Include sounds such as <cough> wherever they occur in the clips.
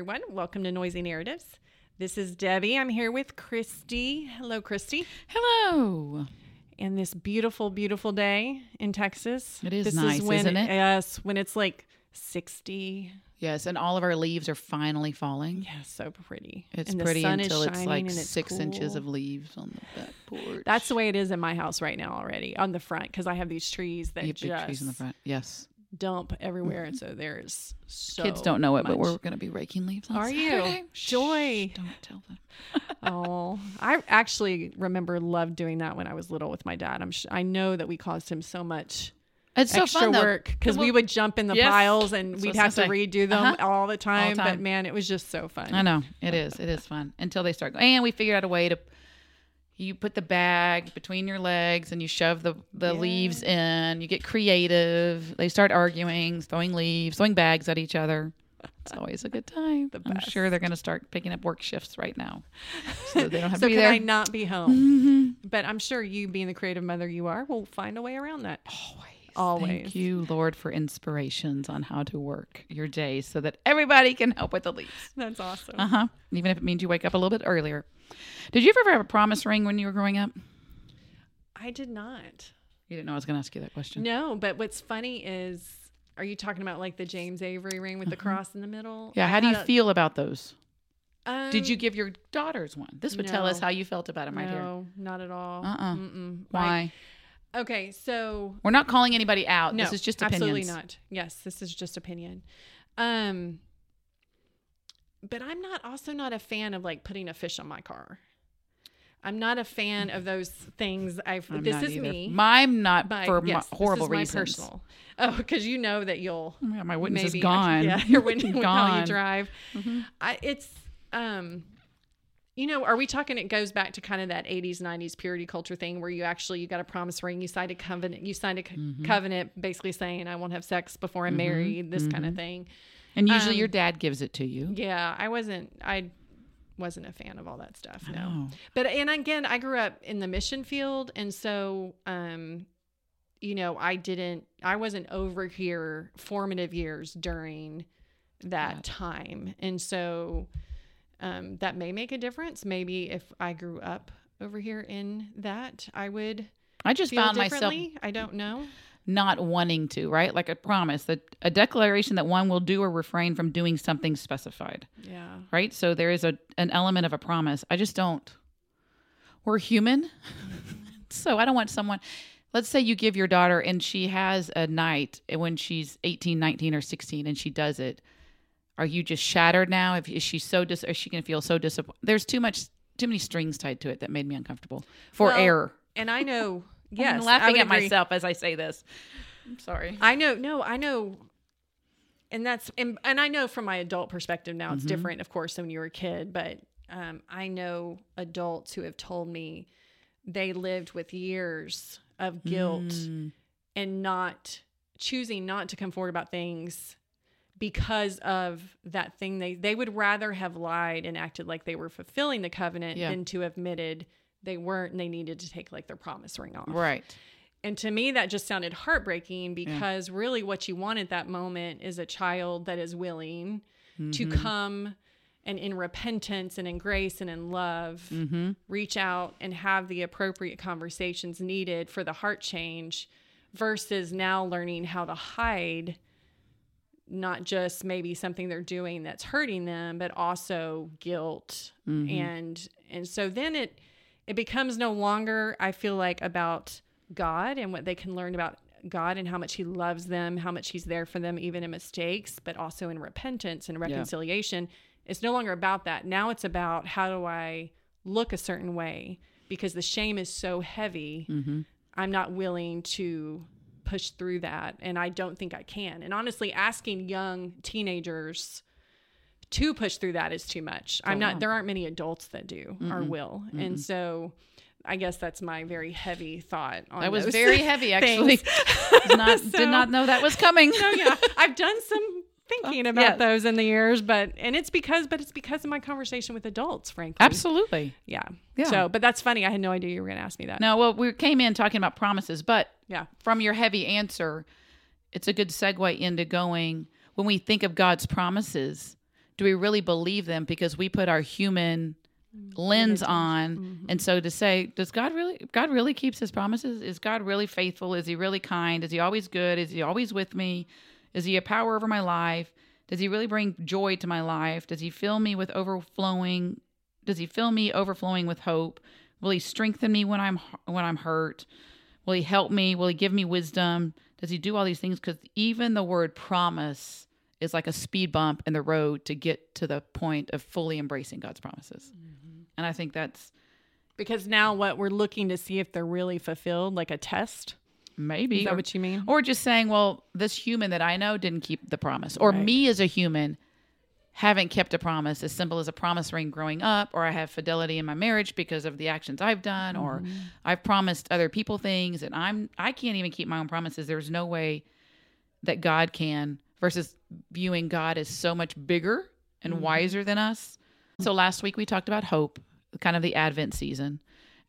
Everyone. Welcome to Noisy Narratives. This is Debbie. I'm here with Christy. Hello, Christy. Hello. And this beautiful, beautiful day in Texas. It is this nice, is when, isn't it? Yes, when it's like 60. Yes, and all of our leaves are finally falling. Yeah, so pretty. It's And pretty until it's like it's six inches of leaves on the back porch. That's the way it is in my house right now already on the front because I have these trees that You have just big trees in the front. Yes. Dump everywhere, and so there's so Kids don't know it, but we're going to be raking leaves on Are you? Joy. Shh, don't tell them. <laughs> <laughs> oh, I actually remember loved doing that when I was little with my dad. I'm sh- I know that we caused him so much It's so extra fun work because we would jump in the Yes. piles and we'd have to say. redo them Uh-huh. all the time. But time. man, it was just so fun. I know it is. It is fun until they start. Going, And we figured out a way to. You put the bag between your legs and you shove the, the leaves in. You get creative. They start arguing, throwing leaves, throwing bags at each other. It's always a good time. <laughs> I'm sure they're going to start picking up work shifts right now, <laughs> so they don't have So to be can there. I not be home? But I'm sure you, being the creative mother you are, will find a way around that. Always. Always. Thank you, Lord, for inspirations on how to work your day so that everybody can help with the leaves. That's awesome. Uh huh. Even if it means you wake up a little bit earlier. Did you ever have a promise ring when you were growing up? I did not. You didn't know I was going to ask you that question. No, but what's funny is, are you talking about like the James Avery ring with the cross in the middle? Uh-huh. Yeah. I How do you a- feel about those? Um, Did you give your daughters one? This would tell us how you felt about them right here. No, not at all. Uh-uh. Mm-mm. Why? I- okay, so We're not calling anybody out. no, this is just opinions. absolutely not. Yes, this is just opinion. Um, but I'm not also not a fan of like putting a fish on my car. I'm not a fan of those things. I've I'm this is either. me. I'm not My- for yes, my horrible this is my reasons. personal. Oh, because you know that you'll Yeah, my witness maybe is gone. Yeah, your witness <laughs> how you Gone. drive. Mhm. I, it's um, you know, are we talking? It goes back to kind of that '80s, '90s purity culture thing, where you actually you got a promise ring, you signed a covenant, you signed a Mm-hmm. covenant, basically saying I won't have sex before I'm married, this kind of thing. And usually Um, your dad gives it to you. Yeah, I wasn't. I wasn't a fan of all that stuff. No, know. but and again, I grew up in the mission field, and so um, you know, I didn't. I wasn't over here formative years during that Yeah. time, and so um, that may make a difference. Maybe if I grew up over here in that, I would I just feel found myself differently. I don't know. Not wanting to, right? Like a promise, that a declaration that one will do or refrain from doing something specified, Yeah. right? So there is a an element of a promise. I just don't. We're human. <laughs> so I don't want someone let's say you give your daughter and she has a night when she's 18, 19 or 16 and she does it. Are you just shattered now? If is she so dis is she going to feel so disappointed? There's too much too many strings tied to it that made me uncomfortable. For Well, error. And I know. Yes, I'm laughing at agree. myself as I say this. I'm sorry. I know, no, I know, and that's and, and I know from my adult perspective now Mm-hmm. it's different, of course, than when you were a kid. But um, I know adults who have told me they lived with years of guilt Mm. and not choosing not to come forward about things because of that thing they they would rather have lied and acted like they were fulfilling the covenant Yeah. than to have admitted they weren't and they needed to take like their promise ring off Right. and to me, that just sounded heartbreaking because really what you want at that moment is a child that is willing to Mm-hmm. come and in repentance and in grace and in love Mm-hmm. reach out and have the appropriate conversations needed for the heart change versus now learning how to hide not just maybe something they're doing that's hurting them but also guilt and and so then it it becomes no longer i feel like about god and what they can learn about god and how much he loves them how much he's there for them even in mistakes but also in repentance and reconciliation it's no longer about that now it's about how do i look a certain way because the shame is so heavy mm-hmm. i'm not willing to push through that. And I don't think I can. And honestly, asking young teenagers to push through that is too much. I'm not, there aren't many adults that do or will. And so I guess that's my very heavy thought on That was very <laughs> heavy, actually. <laughs> not, So- did not know that was coming. <laughs> Oh yeah, I've done some thinking about yes. those in the years, but and it's because, but it's because of my conversation with adults, frankly. Absolutely. Yeah. Yeah. So, but that's funny. I had no idea you were going to ask me that. No, well, we came in talking about promises, but Yeah. from your heavy answer, it's a good segue into going when we think of God's promises, do we really believe them? Because we put our human mm-hmm. lens on mm-hmm. and so to say does god really god really keeps his promises? Is god really faithful? Is he really kind? Is he always good? Is he always with me? Is he a power over my life? Does he really bring joy to my life? Does he fill me with overflowing does he fill me overflowing with hope? Will he strengthen me when i'm when i'm hurt? Will he help me? Will he give me wisdom? Does he do all these things? Because even the word promise is like a speed bump in the road to get to the point of fully embracing god's promises and i think that's Because now what we're looking to see if they're really fulfilled, like a test. maybe Is that or, what you mean? or just saying well this human that i know didn't keep the promise or Right. me as a human haven't kept a promise as simple as a promise ring growing up or i have fidelity in my marriage because of the actions i've done or Mm-hmm. i've promised other people things and i'm i can't even keep my own promises there's no way that god can versus viewing god as so much bigger and Mm-hmm. wiser than us. So last week we talked about hope kind of the advent season.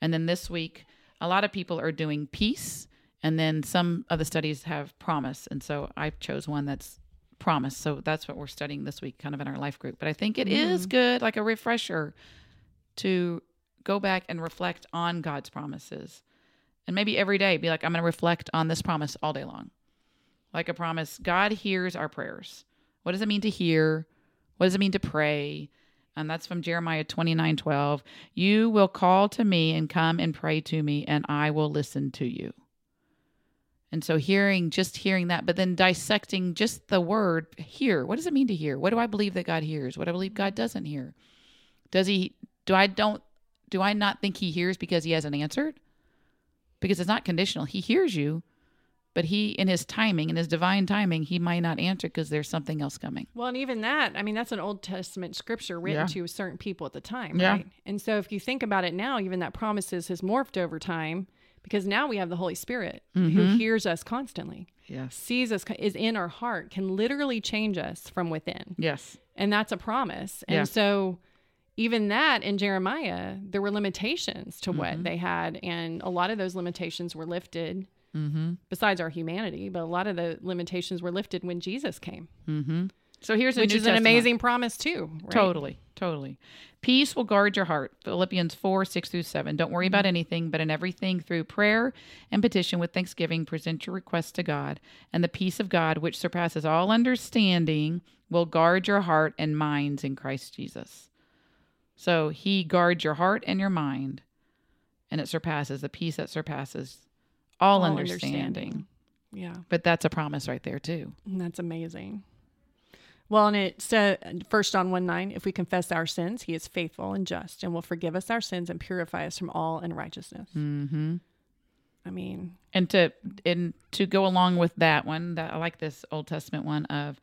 And then this week a lot of people are doing peace and then some of the studies have promise. And so i chose one that's promise. So that's what we're studying this week kind of in our life group. But i think it is good like a refresher to go back and reflect on god's promises. And maybe every day be like i'm going to reflect on this promise all day long like a promise god hears our prayers what does it mean to hear what does it mean to pray and that's from Jeremiah 29 12. You will call to me and come and pray to me, and I will listen to you. And so, hearing, just hearing that, but then dissecting just the word hear. What does it mean to hear? What do I believe that God hears? What do I believe God doesn't hear? Does he, do I don't, do I not think he hears because he hasn't answered? Because it's not conditional. He hears you, but he, in his timing, in his divine timing, he might not answer because there's something else coming. Well, and even that, I mean, that's an Old Testament scripture written Yeah. to certain people at the time, Yeah. right? And so if you think about it now, even that promises has morphed over time because now we have the Holy Spirit who Mm-hmm. hears us constantly, Yes. sees us, is in our heart, can literally change us from within. Yes. And that's a promise. And Yeah. so even that in Jeremiah, there were limitations to Mm-hmm. what they had. And a lot of those limitations were lifted Mm-hmm. besides our humanity, but a lot of the limitations were lifted when Jesus came, Mm-hmm. So here's a which New is an amazing promise too. Right? Totally, totally. Peace will guard your heart. Philippians 4, 6 through 7. Don't worry about anything, but in everything through prayer and petition with thanksgiving, present your requests to God. And the peace of God, which surpasses all understanding, will guard your heart and minds in Christ Jesus. So he guards your heart and your mind, and it surpasses the peace that surpasses all, All understanding. understanding. Yeah. But that's a promise right there, too. And That's amazing. Well, and it said, First John 1 9, if we confess our sins, he is faithful and just and will forgive us our sins and purify us from all unrighteousness. Mm-hmm. I mean, and to and to go along with that one that i like this old testament one of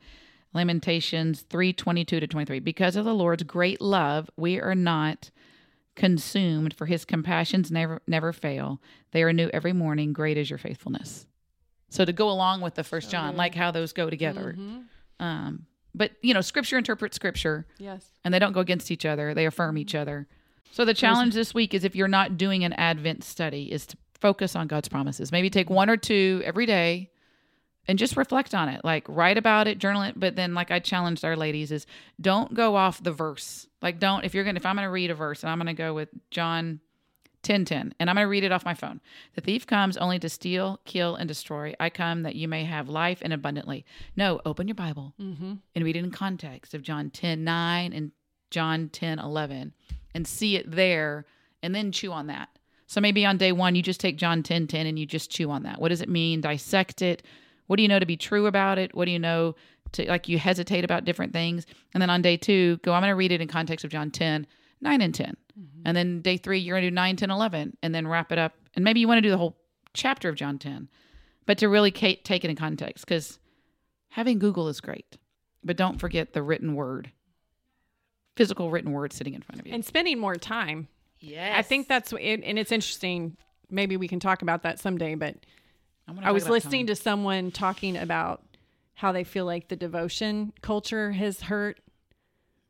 lamentations 3 22 to 23 because of the lord's great love we are not consumed for his compassions never never fail. They are new every morning. Great is your faithfulness. So to go along with the first john like how those go together. Um but you know scripture interprets scripture. Yes. and they don't go against each other. They affirm each other. So the challenge this week is if you're not doing an advent study is to focus on god's promises. Maybe take one or two every day and just reflect on it like write about it journal it but then like i challenged our ladies is don't go off the verse like don't if you're gonna if i'm gonna read a verse and i'm gonna go with john 10 10 and i'm gonna read it off my phone the thief comes only to steal kill and destroy i come that you may have life and abundantly no open your bible Mm-hmm. and read it in context of John 10 9 and John 10 11 and see it there and then chew on that. So maybe on day one, you just take John 10 10 and you just chew on that. What does it mean? Dissect it. What do you know to be true about it? What do you know to like you hesitate about different things? And then on day two, go, I'm going to read it in context of John 10 9 and 10. Mm-hmm. And then day three, you're going to do 9 10 11 and then wrap it up. And maybe you want to do the whole chapter of John 10 but to really ca- take it in context because having Google is great, but don't forget the written word, physical written word sitting in front of you. And spending more time. yes, I think that's it, and it's interesting. Maybe we can talk about that someday. But I, wanna I talk was listening time. to someone talking about how they feel like the devotion culture has hurt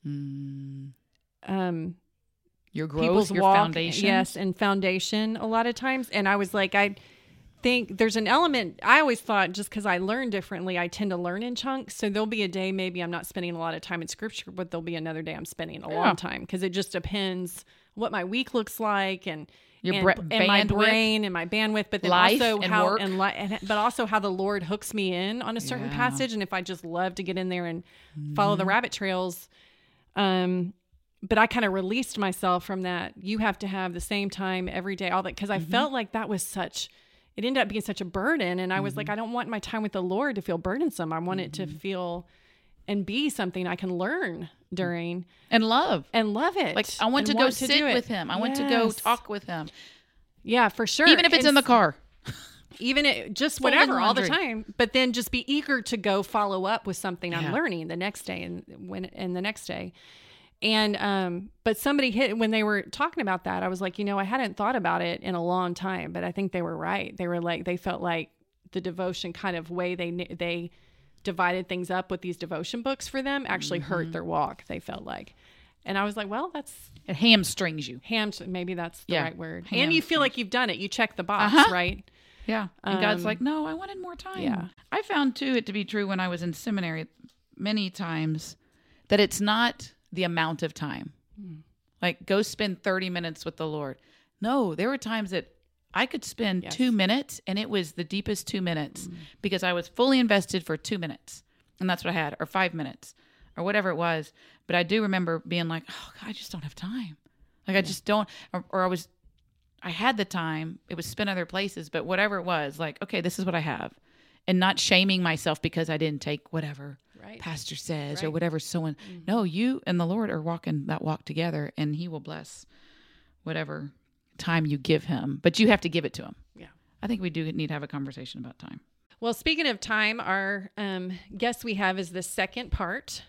Mm, um, your growth, people's your walk. foundation. Yes, and foundation a lot of times. And I was like, I think there's an element. I always thought just because I learn differently, I tend to learn in chunks. So there'll be a day maybe I'm not spending a lot of time in scripture, but there'll be another day I'm spending a Yeah. long time because it just depends what my week looks like and. Your and, bre- and my brain and my bandwidth, but then Life also and how work. and, li- and but also how the Lord hooks me in on a certain Yeah. passage, and if I just love to get in there and follow the mm-hmm. rabbit trails, um, but I kind of released myself from that. You have to have the same time every day, all that, because I mm-hmm. felt like that was such. It ended up being such a burden, and I was like, mm-hmm. I don't want my time with the Lord to feel burdensome. I want it to feel and be something I can learn during and love. and love it. Like I want to go do sit it. with him. I want to go talk with him, Yeah, for sure. even if it's And in the car. even it, just whatever all the time but then just be eager to go follow up with something i'm learning the next day and when and the next day and um but somebody hit when they were talking about that i was like you know i hadn't thought about it in a long time but i think they were right they were like they felt like the devotion kind of way they they divided things up with these devotion books for them actually Mm-hmm. hurt their walk they felt like and i was like well that's It hamstrings you. ham maybe that's the Yeah. right word and you feel like you've done it you check the box Uh-huh. right Yeah. And God's Um, like, no, I wanted more time. yeah. I found too it to be true when I was in seminary many times that it's not the amount of time. Hmm. Like go spend 30 minutes with the Lord. No, there were times that I could spend Yes. two minutes and it was the deepest two minutes Hmm. because I was fully invested for two minutes. And that's what I had, or five minutes, or whatever it was. But I do remember being like, oh, God, I just don't have time. Like I just don't, or, or I was I had the time. It was spent other places, but whatever it was, like, okay, this is what I have. And not shaming myself because I didn't take whatever Right. pastor says or Right. Mm-hmm. whatever someone. No, you and the Lord are walking that walk together and he will bless whatever time you give him, but you have to give it to him. Yeah. I think we do need to have a conversation about time. Well, speaking of time, our um, guest we have is the second part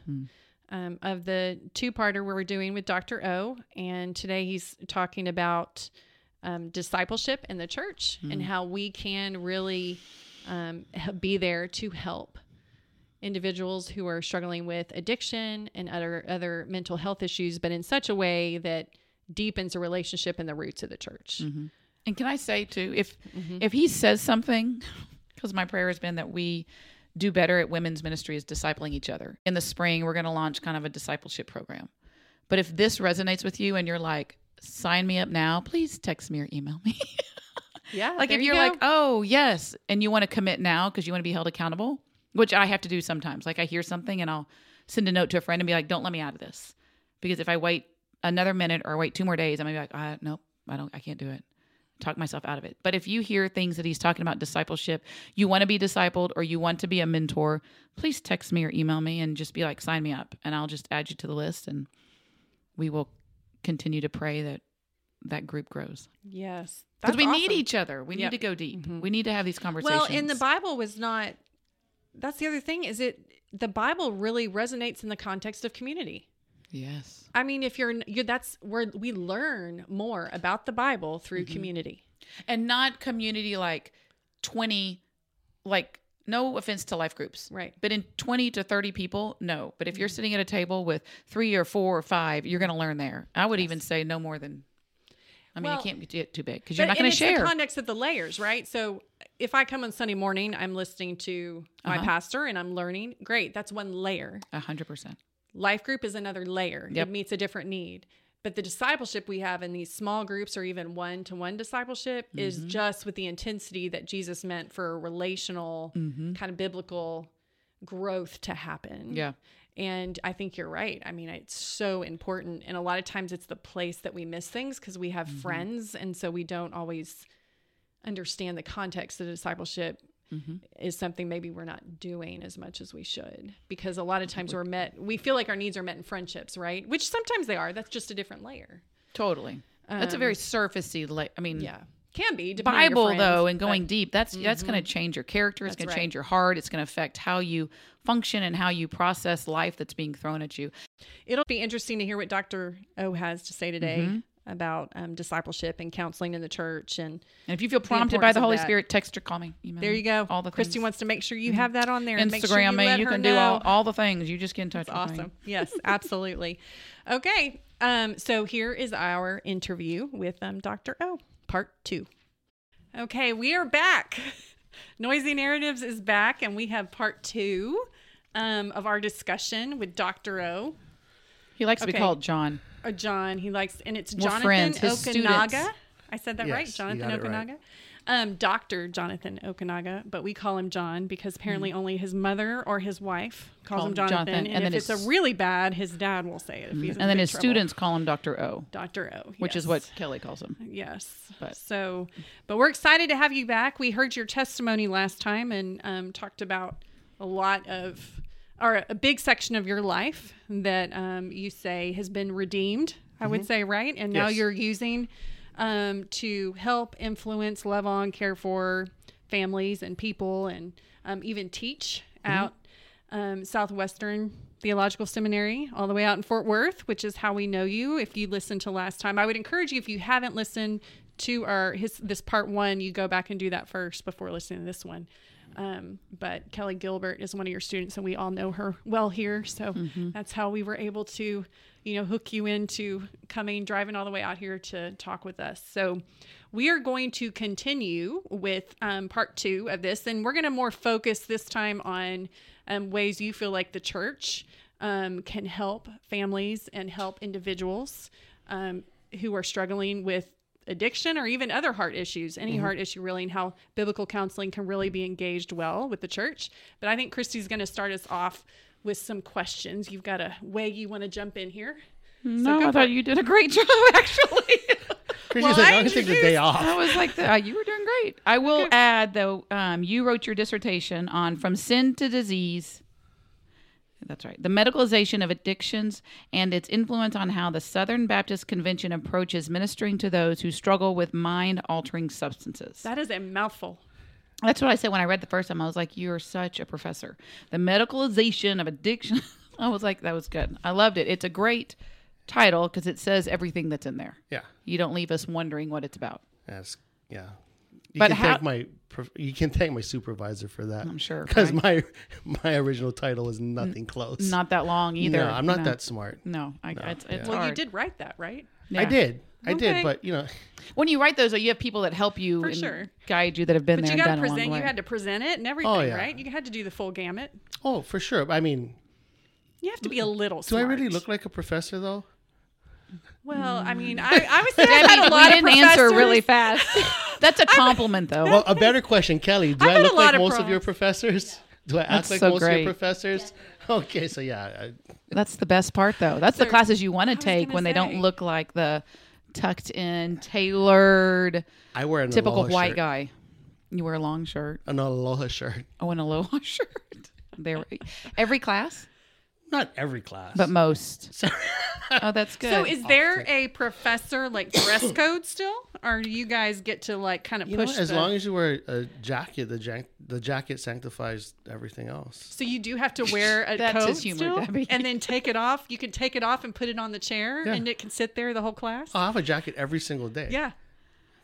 um, of the two parter we're doing with Dr. O. And today he's talking about um, discipleship in the church and how we can really um, be there to help individuals who are struggling with addiction and other other mental health issues, but in such a way that deepens a relationship in the roots of the church. And can I say too, if Mm-hmm. if he says something, <laughs> because my prayer has been that we do better at women's ministry is discipling each other. In the spring, we're going to launch kind of a discipleship program. But if this resonates with you and you're like, sign me up now, please text me or email me. <laughs> Yeah, like if you you're go. like, oh yes, and you want to commit now because you want to be held accountable, which I have to do sometimes. Like I hear something and I'll send a note to a friend and be like, don't let me out of this, because if I wait another minute or wait two more days, I'm gonna be like, ah, nope, I don't, I can't do it. Talk myself out of it. But if you hear things that he's talking about discipleship, you want to be discipled or you want to be a mentor, please text me or email me and just be like, sign me up, and I'll just add you to the list, and we will continue to pray that that group grows yes, because we need each other. We Yep. Mm-hmm. need to go deep. We need to have these conversations. Well, and the Bible was not. That's the other thing. Is it the Bible really resonates in the context of community? Yes, I mean, if you're, you're that's where we learn more about the Bible through Mm-hmm. community. and not community like twenty, like no offense to life groups, Right. But in twenty to thirty people, no. But if you're sitting at a table with three or four or five, you're going to learn there. I would even say no more than. I mean, Well, you can't get too big because you're not going and to it's share. the context of the layers, right? So if I come on Sunday morning, I'm listening to my Uh-huh. pastor and I'm learning. Great, that's one layer. A hundred percent. Life group is another layer. Yep. It meets a different need. But the discipleship we have in these small groups or even one to one discipleship is Mm-hmm. just with the intensity that Jesus meant for relational, kind of biblical growth to happen. Yeah. And I think you're right. I mean, it's so important. And a lot of times it's the place that we miss things because we have Mm-hmm. friends. And so we don't always understand the context of the discipleship Mm-hmm. is something maybe we're not doing as much as we should because a lot of times we're met we feel like our needs are met in friendships right which sometimes they are that's just a different layer Totally. That's a very surfacey. La- I mean, Um, yeah Can be depending on your Bible friends, though and but- going deep that's that's going to change your character it's going to change your heart it's going to affect how you function and how you process life that's being thrown at you It'll be interesting to hear what Dr. O has to say today Mm-hmm. About um, discipleship and counseling in the church. And and if you feel prompted by the Holy. Spirit text or call me email there you go. all the Christy things. wants to make sure you have that on there. sure Instagram you me you can do all, all the things you just get in touch with me Awesome. <laughs> Yes, absolutely. Okay. Um, so here is our interview with um, Dr. O, part two. Okay, we are back. <laughs> Noisy Narratives is back, and we have part two um, of our discussion with Dr. O. he likes to be called John Or John, he likes, and it's We're Jonathan friends, Okinaga. students. I said that Yes, right, Jonathan got it right. Okinaga. Um, Doctor Jonathan Okinaga, but we call him John because apparently only his mother or his wife calls. Call him him Jonathan, Jonathan, and, and if it's a really bad, his dad will say it. If he's in and then big his trouble. students call him Dr. O Doctor O, which is what Kelly calls him Yes. But- so, but we're excited to have you back. We heard your testimony last time and um, talked about a lot of, or a big section of your life that um, you say has been redeemed. I would say, right? And now Yes. you're using um, to help influence, love on, care for families and people, and um, even teach out um, Southwestern Theological Seminary all the way out in Fort Worth, which is how we know you. If you listened to last time, I would encourage you if you haven't listened to our his this part one, you go back and do that first before listening to this one. Um, but Kelly Gilbert is one of your students, and we all know her well here. So that's how we were able to, you know, hook you into coming, driving all the way out here to talk with us. So we are going to continue with um, part two of this, and we're going to more focus this time on um, ways you feel like the church um, can help families and help individuals um, who are struggling with addiction or even other heart issues, any heart issue really, and how biblical counseling can really be engaged well with the church. But I think Christy's going to start us off with some questions. You've got a way you want to jump in here. no go I thought you did a great <laughs> job actually Chrissy's Well, like, I I'm gonna take the day off. I was like, uh, you were doing great. I will add, though, um, you wrote your dissertation on From Sin to Disease. That's right. The medicalization of addictions and its influence on how the Southern Baptist Convention approaches ministering to those who struggle with mind altering substances. That is a mouthful. That's what I said when I read the first time. I was like, you're such a professor. The medicalization of addiction. <laughs> I was like, that was good. I loved it. It's a great title because it says everything that's in there. Yeah, You don't leave us wondering what it's about. that's yeah. You But can how- thank my you can thank my supervisor for that. I'm sure, because right? my my original title is nothing close. Not that long either. No, I'm not No. that smart. No, I, it's, it's Well, you did write that, right? Yeah. I did, I Okay. did, but you know, When you write those, you have people that help you For and sure. guide you that have been But there you got to present. You had to present it and oh, everything, Oh, yeah. right? You had to do the full gamut. oh for sure. I mean, You have to be a little. do I really look like a professor though? Well, I mean, <laughs> I, I was saying <laughs> I've had a lot we of didn't answer really fast. <laughs> That's a compliment, though. Well, a better question, Kelly. Do I've I look like of most of your profs. professors? <laughs> Do I act That's like so most of your professors? <laughs> Okay, so yeah, I, That's the best part, though. That's the So, classes you want to was take gonna when they say. don't look like the tucked in, tailored, I wear an typical aloha white shirt. guy. You wear a long shirt. An aloha shirt. Oh, an aloha <laughs> shirt. There, every class, Not every class, but most. <laughs> Sorry. Oh, that's good. So, is there a professor like dress <coughs> code still, or do you guys get to like kind of you know, push? as the, long as you wear a jacket, the jack, the jacket sanctifies everything else. so you do have to wear a <laughs> That's coat his humor, still, Debbie. and then take it off. You can take it off and put it on the chair, Yeah. and it can sit there the whole class. Oh, I have a jacket every single day. yeah,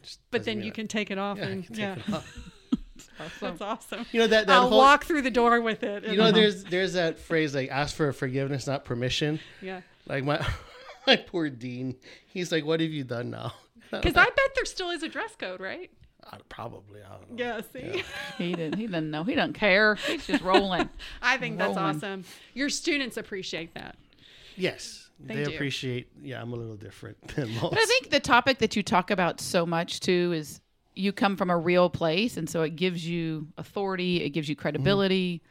Just but then you I- can take it off, Yeah, I and can take yeah, <laughs> it off. that's awesome. You know that that I'll whole. walk through the door with it. you know, there's there's that phrase like ask for forgiveness, not permission. yeah. Like my <laughs> my poor dean, he's like, "What have you done now?" <laughs> Because I bet there still is a dress code, right? Uh, Probably, I don't know. Yeah. See, <laughs> he didn't. He didn't know. He doesn't care. He's just rolling. I think that's awesome. Your students appreciate that. Yes, They they, appreciate. Yeah, I'm a little different than most. But I think the topic that you talk about so much too is you come from a real place, and so it gives you authority, it gives you mm-hmm. credibility,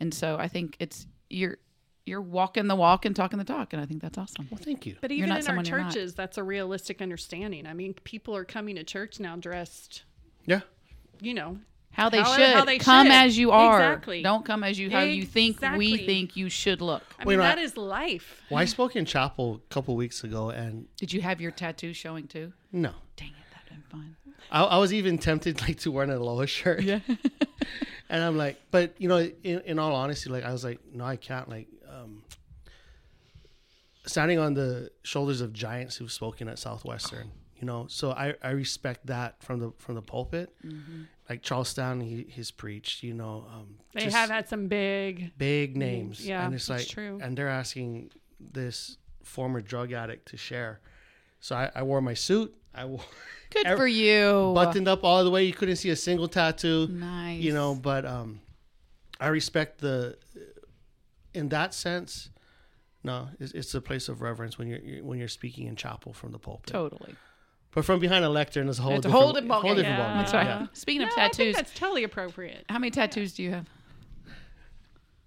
and so I think it's you're you're walking the walk and talking the talk, and I think that's awesome. well, thank you. But even not in our someone you're not. churches, that's a realistic understanding. I mean, people are coming to church now dressed, Yeah, you know, How they How- should how they come should. as you are. Exactly. Don't come as you how you think we think you should look. I Wait, mean, no, I- that is life. well, I spoke in chapel a couple weeks ago, and Did you have your tattoo showing too? no, Dang it, that'd been fun. I, I was even tempted like to wear a lower shirt. Yeah. <laughs> And I'm like, but you know, in, in all honesty, like I was like, no, I can't. Like, um, standing on the shoulders of giants who've spoken at Southwestern, you know, so I, I respect that from the from the pulpit. Like Charles Stanley, he, he's preached, you know, um, They have had some big. big names, yeah, and it's like, true. and they're asking this former drug addict to share. So I, I wore my suit. I wore <laughs> Good Ev- for you. buttoned up all the way. You couldn't see a single tattoo nice. you know but um i respect the in that sense no it's, it's a place of reverence when you're you're- when you're speaking in chapel from the pulpit totally. but from behind a lectern is a whole It's a different, whole different whole ballgame. different Yeah. ballgame. That's right. Yeah. Speaking Yeah, of I think tattoos, that's totally appropriate. how many tattoos do you have?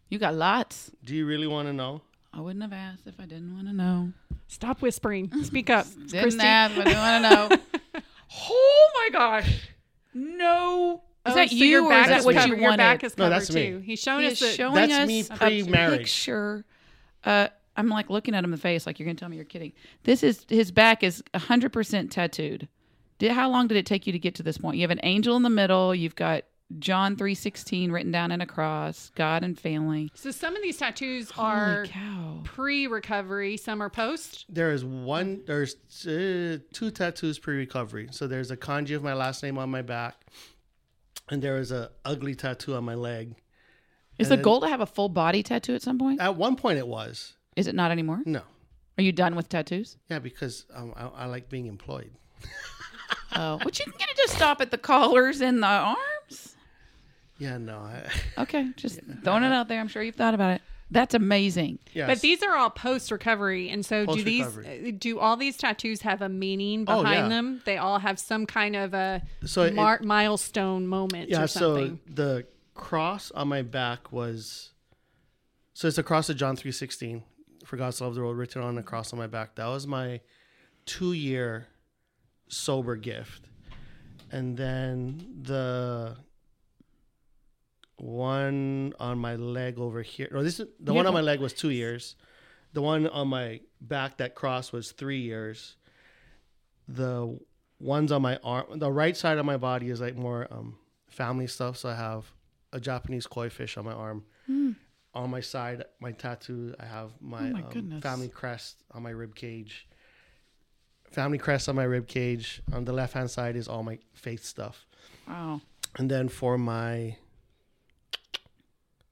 You got lots. do you really want to know I wouldn't have asked if I didn't want to know. Stop whispering. Speak up. <laughs> Didn't Christy. ask if I didn't want to know. <laughs> oh my gosh. No. Is Oh, that so you your or is that what covered. you Your wanted? back is No, covered that's me. too. He's showing He us is that showing That's us me pre-marriage. picture. Uh, I'm like looking at him in the face, like you're gonna tell me you're kidding. This is his back is 100 percent tattooed. Did how long did it take you to get to this point? You have an angel in the middle. You've got John 3:16 written down in a cross. God and family. So some of these tattoos are Holy cow! pre-recovery, some are post. there is one there's uh, two tattoos pre-recovery so there's a kanji of my last name on my back and there is a ugly tattoo on my leg Is And the then- goal to have a full body tattoo at some point? at one point it was Is it not anymore? no Are you done with tattoos? yeah because um, I, I like being employed <laughs> Oh, but you can get it just stop at the collars and the arms. Yeah no I, <laughs> Okay, just throwing it out there. I'm sure you've thought about it. That's amazing. yes. But these are all post-recovery, and so do these? Post-recovery. uh, Do all these tattoos have a meaning Oh, behind yeah. them? They all have some kind of a So it- milestone moment yeah or so something. the cross on my back was so it's a cross of john 3.16 for god so loved the world written on the cross on my back that was my two year sober gift and then the one on my leg over here. No this is the one on my leg was two years. The one on my back that cross was three years. The ones on my arm the right side of my body is like more um family stuff so i have a japanese koi fish on my arm. On my side my tattoo i have my, Oh my um, family crest on my rib cage. Family crest on my rib cage. On the left hand side is all my faith stuff. Wow. and then for my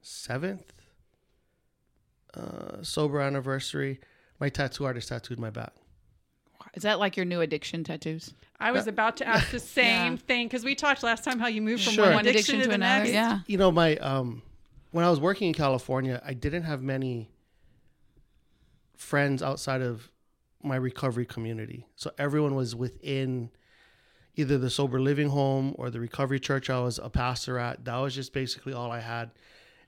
seventh uh, sober anniversary my tattoo artist tattooed my back Is that like your new addiction tattoos? I was about to ask the <laughs> same Yeah. thing because we talked last time how you moved from Sure. one addiction, to, the next. Yeah. you know my um when i was working in california i didn't have many friends outside of my recovery community so everyone was within either the sober living home or the recovery church i was a pastor at that was just basically all i had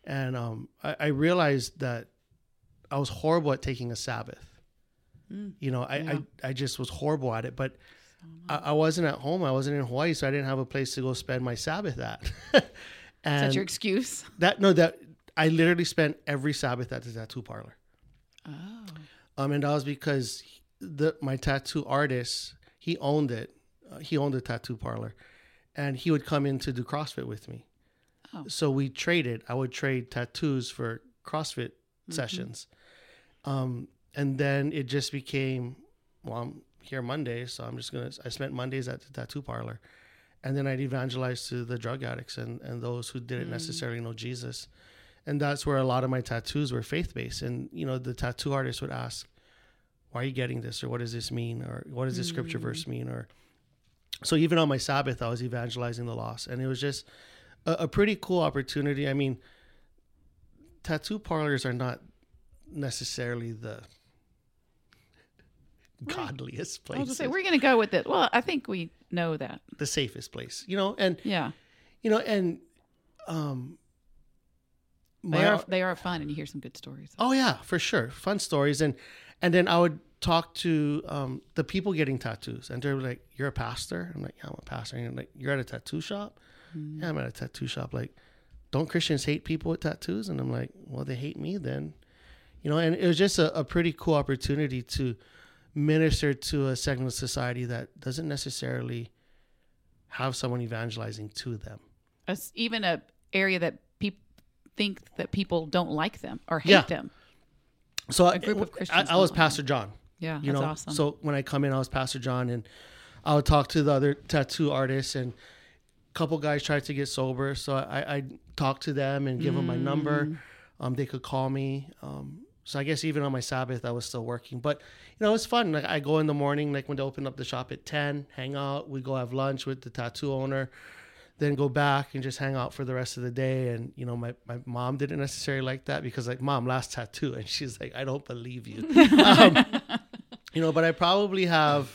and um i, I realized that i was horrible at taking a sabbath you know I, Yeah. I i just was horrible at it but I, I wasn't at home i wasn't in hawaii so i didn't have a place to go spend my sabbath at and <laughs> Is that your excuse? that no, that I literally spent every Sabbath at the tattoo parlor. Oh. Um, and that was because the my tattoo artist he owned it. Uh, he owned a tattoo parlor, and he would come in to do CrossFit with me. Oh. So we traded. I would trade tattoos for CrossFit mm-hmm. sessions, um, and then it just became well. I'm here Monday, so I'm just gonna. I spent Mondays at the tattoo parlor, and then I'd evangelize to the drug addicts and and those who didn't mm. necessarily know Jesus, and that's where a lot of my tattoos were faith based. And you know, the tattoo artist would ask, "Why are you getting this?" or "What does this mean?" or "What does this scripture mm. verse mean?" or so even on my Sabbath, I was evangelizing the lost, and it was just a, a pretty cool opportunity. I mean, tattoo parlors are not necessarily the godliest I place, was gonna say we're gonna go with it. Well, I think we know that. the safest place, you know, and Yeah, you know, and um, they are they are fun, and you hear some good stories. Oh yeah, for sure, fun stories, and and then I would talk to um, the people getting tattoos, and they're like, "You're a pastor?" I'm like, "Yeah, I'm a pastor." And like, "You're at a tattoo shop?" Mm. Yeah, I'm at a tattoo shop. Like, don't Christians hate people with tattoos? And I'm like, "Well, they hate me then," you know. And it was just a, a pretty cool opportunity to minister to a segment of society that doesn't necessarily have someone evangelizing to them. As even a area that people think that people don't like them or hate Yeah. them. So I, group of Christians I was like Pastor John. Yeah, you that's know. awesome. So when I come in, I was Pastor John, and I would talk to the other tattoo artists, and a couple guys tried to get sober, so I I talk to them and give them my Mm. number. Um, they could call me. Um, so I guess even on my Sabbath, I was still working, but you know, it's fun. Like I go in the morning, like when they open up the shop at ten, hang out. We go have lunch with the tattoo owner. Then go back and just hang out for the rest of the day. And you know, my, my mom didn't necessarily like that because like, mom, last tattoo, and she's like, I don't believe you. <laughs> um, you know, but I probably have,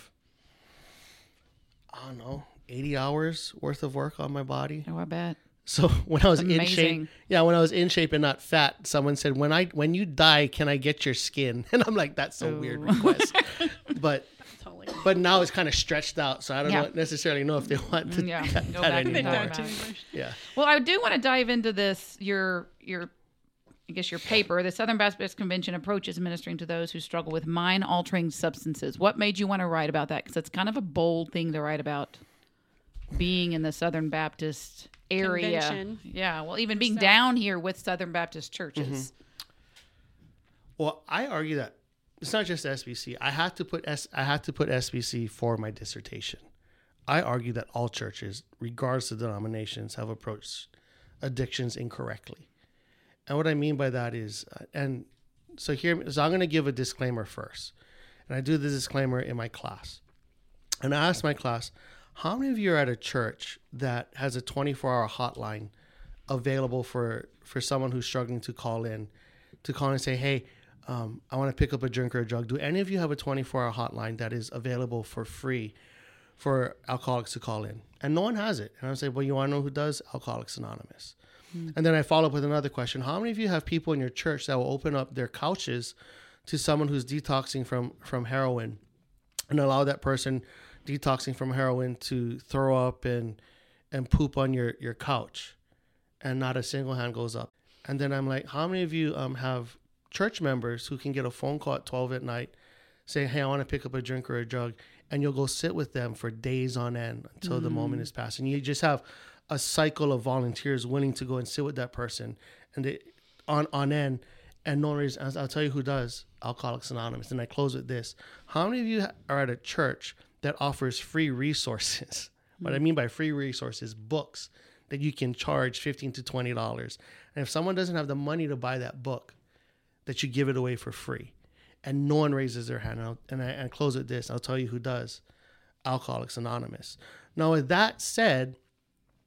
I don't know, 80 hours worth of work on my body. Oh, I bet. So <laughs> when I was in shape, yeah, when I was in shape and not fat, someone said, "When I when you die, can I get your skin?" <laughs> And I'm like, "That's a weird request," <laughs> but Totally. but now it's kind of stretched out, so I don't Yeah. know, necessarily know if they want to Mm, yeah. cut Go that back and They anymore. talk don't about it. anymore. Yeah, Well, I do want to dive into this your your I guess your paper, the Southern Baptist Convention approaches ministering to those who struggle with mind altering substances. What made you want to write about that? Because it's kind of a bold thing to write about being in the Southern Baptist area. Convention. Yeah, well, even being South. down here with Southern Baptist churches. Well, I argue that it's not just SBC. I had to put S. I had to put SBC for my dissertation. I argue that all churches, regardless of denominations, have approached addictions incorrectly. And what I mean by that is, uh, and so here, so I'm going to give a disclaimer first, and I do the disclaimer in my class, and I ask my class, how many of you are at a church that has a 24-hour hotline available for for someone who's struggling to call in, to call in and say, hey, um, I want to pick up a drink or a drug. Do any of you have a 24-hour hotline that is available for free for alcoholics to call in? And no one has it. And I say, well, you want to know who does? Alcoholics Anonymous. And then I follow up with another question. How many of you have people in your church that will open up their couches to someone who's detoxing from from heroin and allow that person detoxing from heroin to throw up and and poop on your your couch and not a single hand goes up. And then I'm like, how many of you um have church members who can get a phone call at 12 at night saying, "Hey, I want to pick up a drink or a drug," and you'll go sit with them for days on end until the moment is passed, and you just have a cycle of volunteers willing to go and sit with that person and they on on end. And no reason, I'll tell you who does Alcoholics Anonymous. And I close with this: How many of you are at a church that offers free resources? <laughs> What I mm. mean by free resources, books that you can charge fifteen to twenty dollars. And if someone doesn't have the money to buy that book, that you give it away for free. And no one raises their hand. And, I'll, and I and close with this. I'll tell you who does. Alcoholics Anonymous. Now, with that said,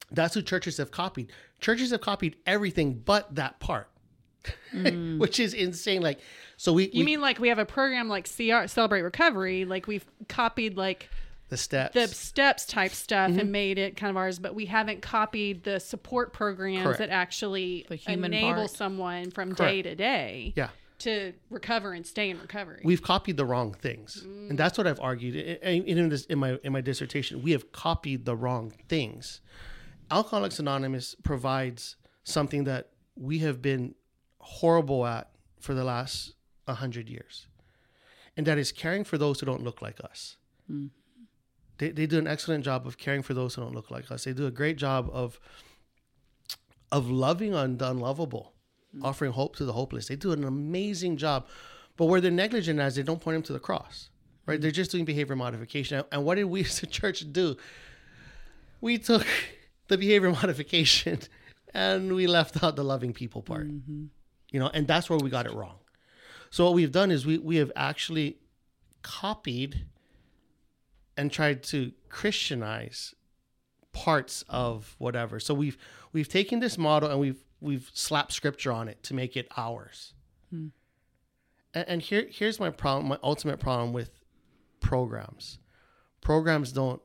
that's who churches have copied. Churches have copied everything but that part, <laughs> mm. which is insane. Like, so we, You we mean like we have a program like CR Celebrate Recovery, like we've copied like the steps. the steps type stuff and mhm. made it kind of ours, but we haven't copied the support programs Correct. that actually The human enable part. someone from Correct. day to day yeah. to recover and stay in recovery. we've copied the wrong things and mm. that's what i've argued I- I- in, this, in my in my dissertation we have copied the wrong things alcoholics anonymous provides something that we have been horrible at for the last 100 years and that is caring for those who don't look like us mm. they, they do an excellent job of caring for those who don't look like us they do a great job of of loving on the unlovable mm. offering hope to the hopeless. They do an amazing job. But where they're negligent as they don't point them to the cross, right? They're just doing behavior modification. And what did we <laughs> as a church do? We took <laughs> the behavior <laughs> modification and we left out the loving people part. Mm-hmm. You know, and that's where we got it wrong. So what we've done is we we have actually copied and tried to Christianize parts of whatever. So we've we've taken this model and we've we've slapped scripture on it to make it ours. Hmm. And, and here here's my problem, my ultimate problem with programs. Programs don't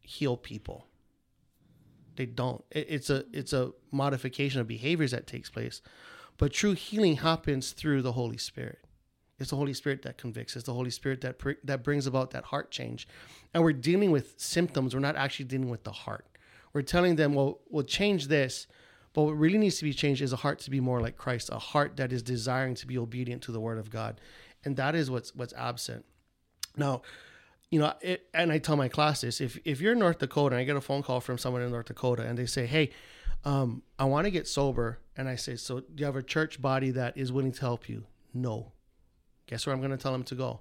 heal people. They don't. It, it's a it's a modification of behaviors that takes place, but true healing happens through the Holy Spirit. It's the Holy Spirit that convicts. It's the Holy Spirit that pr- that brings about that heart change. And we're dealing with symptoms. We're not actually dealing with the heart. We're telling them, well, we'll change this, but what really needs to be changed is a heart to be more like Christ, a heart that is desiring to be obedient to the Word of God, and that is what's what's absent. Now, you know, it, and I tell my class this: if if you're in North Dakota and I get a phone call from someone in North Dakota and they say, "Hey, um, I want to get sober," and I say, "So do you have a church body that is willing to help you?" No. Guess where I'm going to tell them to go?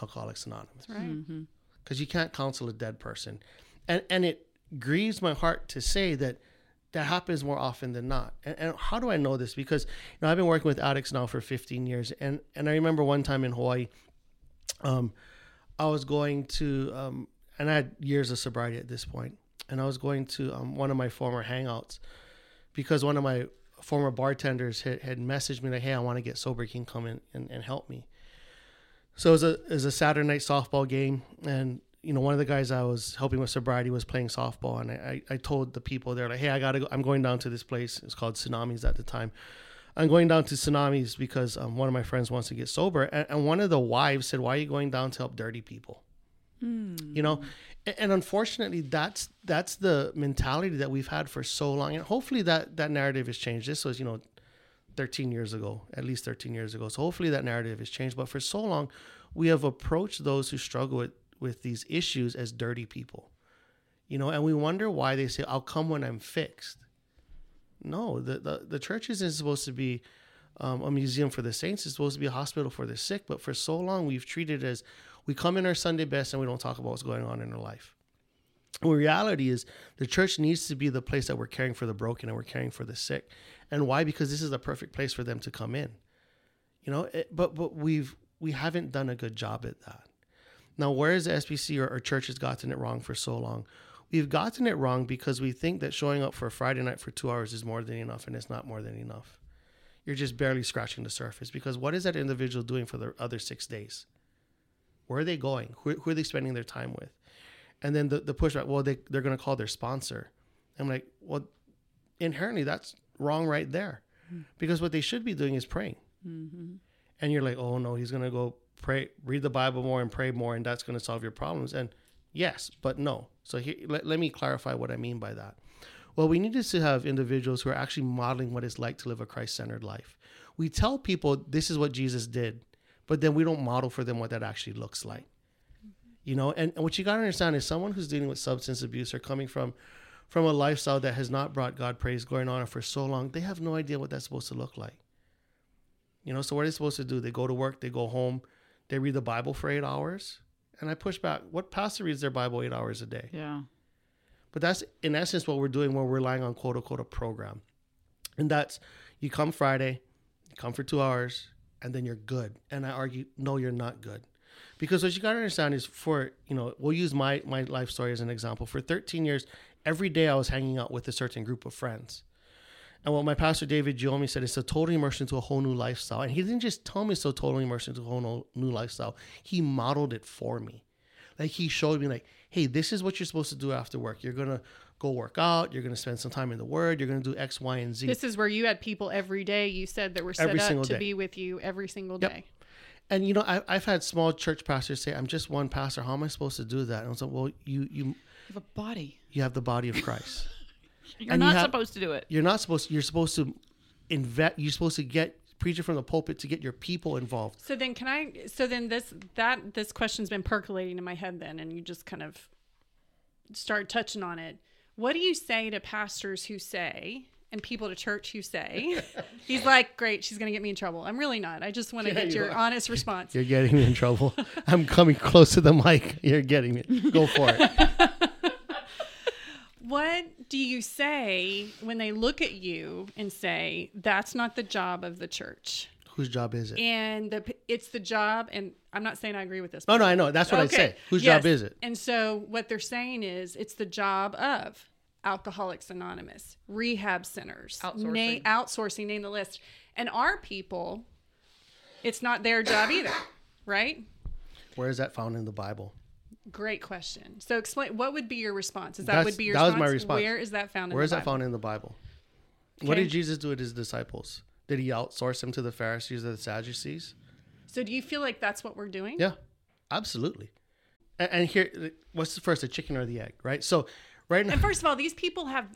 Alcoholics Anonymous Right. because you can't counsel a dead person, and and it grieves my heart to say that that happens more often than not. And, and how do I know this? Because you know I've been working with addicts now for 15 years, and and I remember one time in Hawaii, um, I was going to um, and I had years of sobriety at this point, and I was going to um, one of my former hangouts because one of my former bartenders had, had messaged me like, "Hey, I want to get sober. Can come in and, and help me?" So it was a it was a Saturday night softball game, and you know one of the guys I was helping with sobriety was playing softball, and I, I, told the people there like, hey, I gotta go. I'm going down to this place. It's called Tsunamis at the time. I'm going down to Tsunamis because um, one of my friends wants to get sober, and, and one of the wives said, "Why are you going down to help dirty people?" You know, and, unfortunately, that's that's the mentality that we've had for so long, and hopefully that that narrative has changed. This was you know 13 years ago, at least 13 years ago. So hopefully that narrative has changed. But for so long, we have approached those who struggle with, with these issues as dirty people. You know, and we wonder why they say, I'll come when I'm fixed. No, the, the, the church isn't supposed to be um, a museum for the saints. It's supposed to be a hospital for the sick. But for so long, we've treated as we come in our Sunday best and we don't talk about what's going on in our life. Well, reality is the church needs to be the place that we're caring for the broken and we're caring for the sick. And why? Because this is the perfect place for them to come in. You know, it, but but we've we haven't done a good job at that. Now, where is the SBC or, or church has gotten it wrong for so long? We've gotten it wrong because we think that showing up for a Friday night for two hours is more than enough, and it's not more than enough. You're just barely scratching the surface because what is that individual doing for the other six days? Where are they going? Who, who are they spending their time with? And then the, the pushback, well, they, they're going to call their sponsor. I'm like, well, inherently, that's wrong right there. Hmm. Because what they should be doing is praying. Mm-hmm. And you're like, oh no, he's going to go pray, read the Bible more and pray more, and that's going to solve your problems. And yes, but no. So here, let, let me clarify what I mean by that. Well, we need to have individuals who are actually modeling what it's like to live a Christ centered life. We tell people this is what Jesus did, but then we don't model for them what that actually looks like. You know, and, and what you got to understand is someone who's dealing with substance abuse or coming from from a lifestyle that has not brought God praise going on for so long, they have no idea what that's supposed to look like. You know, so what are they supposed to do? They go to work, they go home, they read the Bible for eight hours. And I push back. What pastor reads their Bible eight hours a day? Yeah. But that's in essence what we're doing when we're relying on quote unquote a program. And that's you come Friday, you come for two hours, and then you're good. And I argue, no, you're not good. Because what you gotta understand is for, you know, we'll use my my life story as an example. For 13 years, every day I was hanging out with a certain group of friends. And what my pastor David Giomi said is a totally immersed into a whole new lifestyle. And he didn't just tell me so totally immersed into a whole new lifestyle. He modeled it for me. Like he showed me like, hey, this is what you're supposed to do after work. You're gonna go work out, you're gonna spend some time in the word, you're gonna do X, Y, and Z. This is where you had people every day you said that were set Every up to day. be with you every single Yep. day. And you know, I, I've had small church pastors say, "I'm just one pastor. How am I supposed to do that?" And I was like, "Well, you you You have a body. you have the body of Christ. <laughs> You're And you not have- supposed to do it. You're not supposed. You're supposed to invest. You're supposed to get preacher from the pulpit to get your people involved. So then can I so then this that this question's been percolating in my head then and you just kind of start touching on it. What do you say to pastors who say and people to church who say he's like, Great, she's gonna get me in trouble. I'm really not. I just want to Yeah, get you your are. honest response. You're getting me in trouble. <laughs> I'm coming close to the mic. You're getting me. Go for it. <laughs> What do you say when they look at you and say, That's not the job of the church? Whose job is it? And the it's the job and I'm not saying I agree with this. No, no, I know. That's what I Okay. say. Whose Yes. job is it? And so what they're saying is it's the job of Alcoholics Anonymous, rehab centers, Outsourcing. na- outsourcing, name the list. And our people, it's not their job either, right? Where is that found in the Bible? Great question. So explain what would be your response? Is that That's- would be your that was response? my response. Where is that found in Where the is that found in the Bible? What did Jesus do with his disciples? Did he outsource them to the Pharisees or the Sadducees? So do you feel like that's what we're doing? Yeah, absolutely. And, and here, what's the first, the chicken or the egg, right? So, right now, And first of all, these people have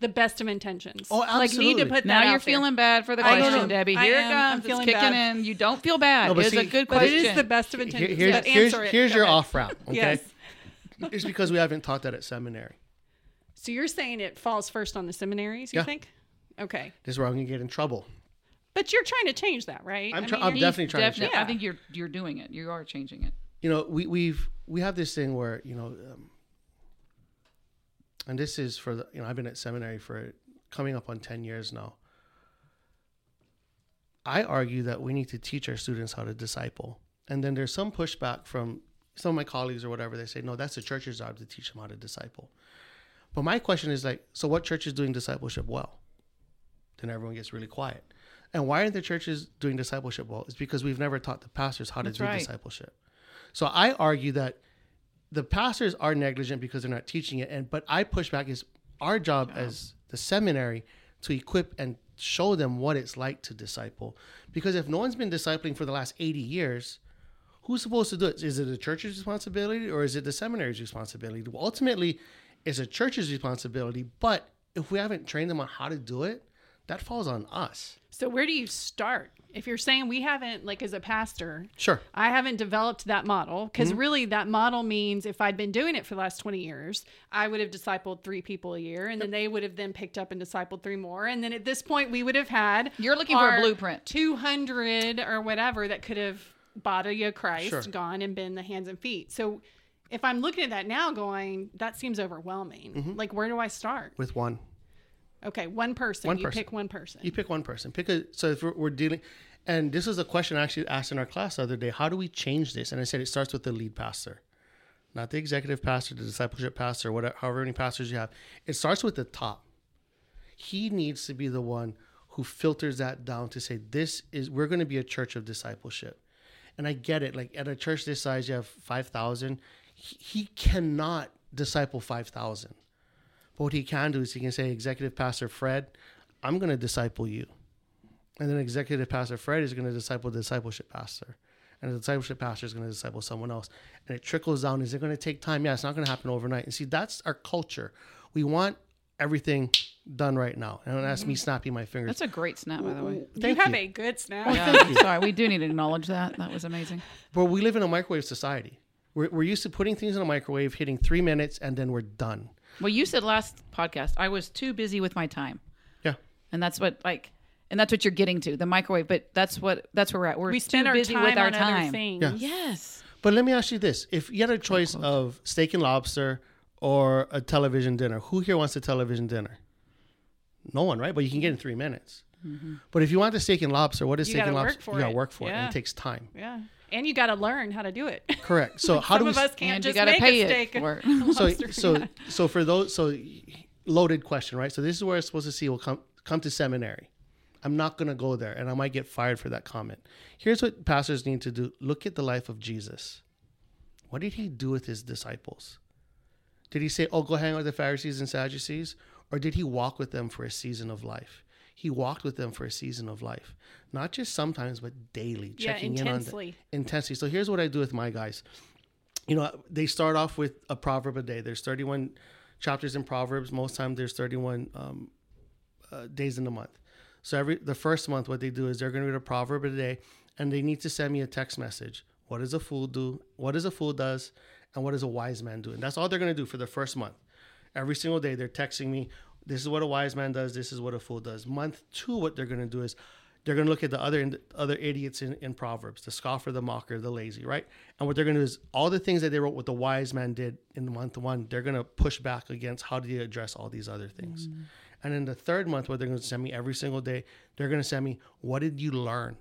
the best of intentions. Oh, Like need to absolutely. put that Now out you're there. feeling bad for the I question, know. Debbie. Here am. it I'm comes. It's feeling kicking bad. in. You don't feel bad. No, but it's a good But question. it is the best of Here- intentions. here's here's, answer here's Go your ahead. off route. <laughs> Okay, Yes. it's because we haven't taught that at seminary. So you're saying it falls first on the seminaries, you Yeah. think? Okay. This is where I'm gonna get in trouble. But you're trying to change that, right? I'm I mean, I'm you're- definitely trying to Definitely. change. I think you're you're doing it. You are changing it. you know we we've we have this thing where you know um, and this is for the you know i've been at seminary for coming up on 10 years now i argue that we need to teach our students how to disciple and then there's some pushback from some of my colleagues or whatever they say no that's the church's job to teach them how to disciple but my question is like so what church is doing discipleship well then everyone gets really quiet and why aren't the churches doing discipleship well it's because we've never taught the pastors how to That's do right. discipleship so I argue that the pastors are negligent because they're not teaching it. And but I push back is our job as the seminary to equip and show them what it's like to disciple. Because if no one's been discipling for the last 80 years, who's supposed to do it? Is it the church's responsibility or is it the seminary's responsibility? Well, ultimately, it's a church's responsibility. But if we haven't trained them on how to do it, that falls on us. So where do you start? If you're saying we haven't, like as a pastor, Sure. I haven't developed that model because Mm-hmm. really that model means if I'd been doing it for the last 20 years, I would have discipled three people a year and then they would have then picked up and discipled three more. And then at this point, we would have had You're looking for a blueprint. 200 or whatever that could have body of Christ Sure. gone and been the hands and feet. So if I'm looking at that now going, that seems overwhelming. Mm-hmm. Like, where do I start? With one. Okay, one person. One you person. pick one person. You pick one person. Pick a. So if we're, we're dealing, and this was a question I actually asked in our class the other day. How do we change this? And I said it starts with the lead pastor, not the executive pastor, the discipleship pastor, whatever, however many pastors you have. It starts with the top. He needs to be the one who filters that down to say this is we're going to be a church of discipleship. And I get it. Like at a church this size, you have five thousand. He, he cannot disciple five thousand. But what he can do is he can say, Executive Pastor Fred, I'm going to disciple you. And then Executive Pastor Fred is going to disciple the discipleship pastor. And the discipleship pastor is going to disciple someone else. And it trickles down. Is it going to take time? Yeah, it's not going to happen overnight. And see, that's our culture. We want everything done right now. And that's me mm-hmm. snapping my fingers. That's a great snap, by the way. you have you. a good snap. Yeah, <laughs> sorry, we do need to acknowledge that. That was amazing. But we live in a microwave society. We're, we're used to putting things in a microwave, hitting three minutes, and then we're done. Well, you said last podcast I was too busy with my time, Yeah. and that's what like, and that's what you're getting to the microwave. But that's what that's where we're at. We're We spend too our busy time with our on time. other things. Yeah. Yes. But let me ask you this: If you had a choice of steak and lobster or a television dinner, who here wants a television dinner? No one, right? But you can get it in three minutes. Mm-hmm. But if you want the steak and lobster, what is You steak and lobster? work for you got to it. work for it, and it takes time. Yeah. And you got to learn how to do it. Correct. So <laughs> how Some do we? Some of us can't And you just gotta make pay a it steak. for <laughs> it. so so Yeah. so for those so loaded question, right? So this is where I'm supposed to see will come come to seminary. I'm not going to go there, and I might get fired for that comment. Here's what pastors need to do: look at the life of Jesus. What did he do with his disciples? Did he say, "Oh, go hang out with the Pharisees and Sadducees," or did he walk with them for a season of life? He walked with them for a season of life, not just sometimes, but daily, Yeah, checking in on them intensely. intensely. So here's what I do with my guys. You know, they start off with a proverb a day. There's 31 chapters in Proverbs. Most time there's 31 um, uh, days in the month. So every the first month, what they do is they're going to read a proverb a day, and they need to send me a text message. What does a fool do? What does a fool does? And what does a wise man do? And that's all they're going to do for the first month. Every single day, they're texting me. This is what a wise man does. This is what a fool does. Month two, what they're going to do is they're going to look at the other other idiots in, in Proverbs, the scoffer, the mocker, the lazy, right? And what they're going to do is all the things that they wrote what the wise man did in month one, they're going to push back against how do you address all these other things. Mm. And in the third month, what they're going to send me every single day, they're going to send me what did you learn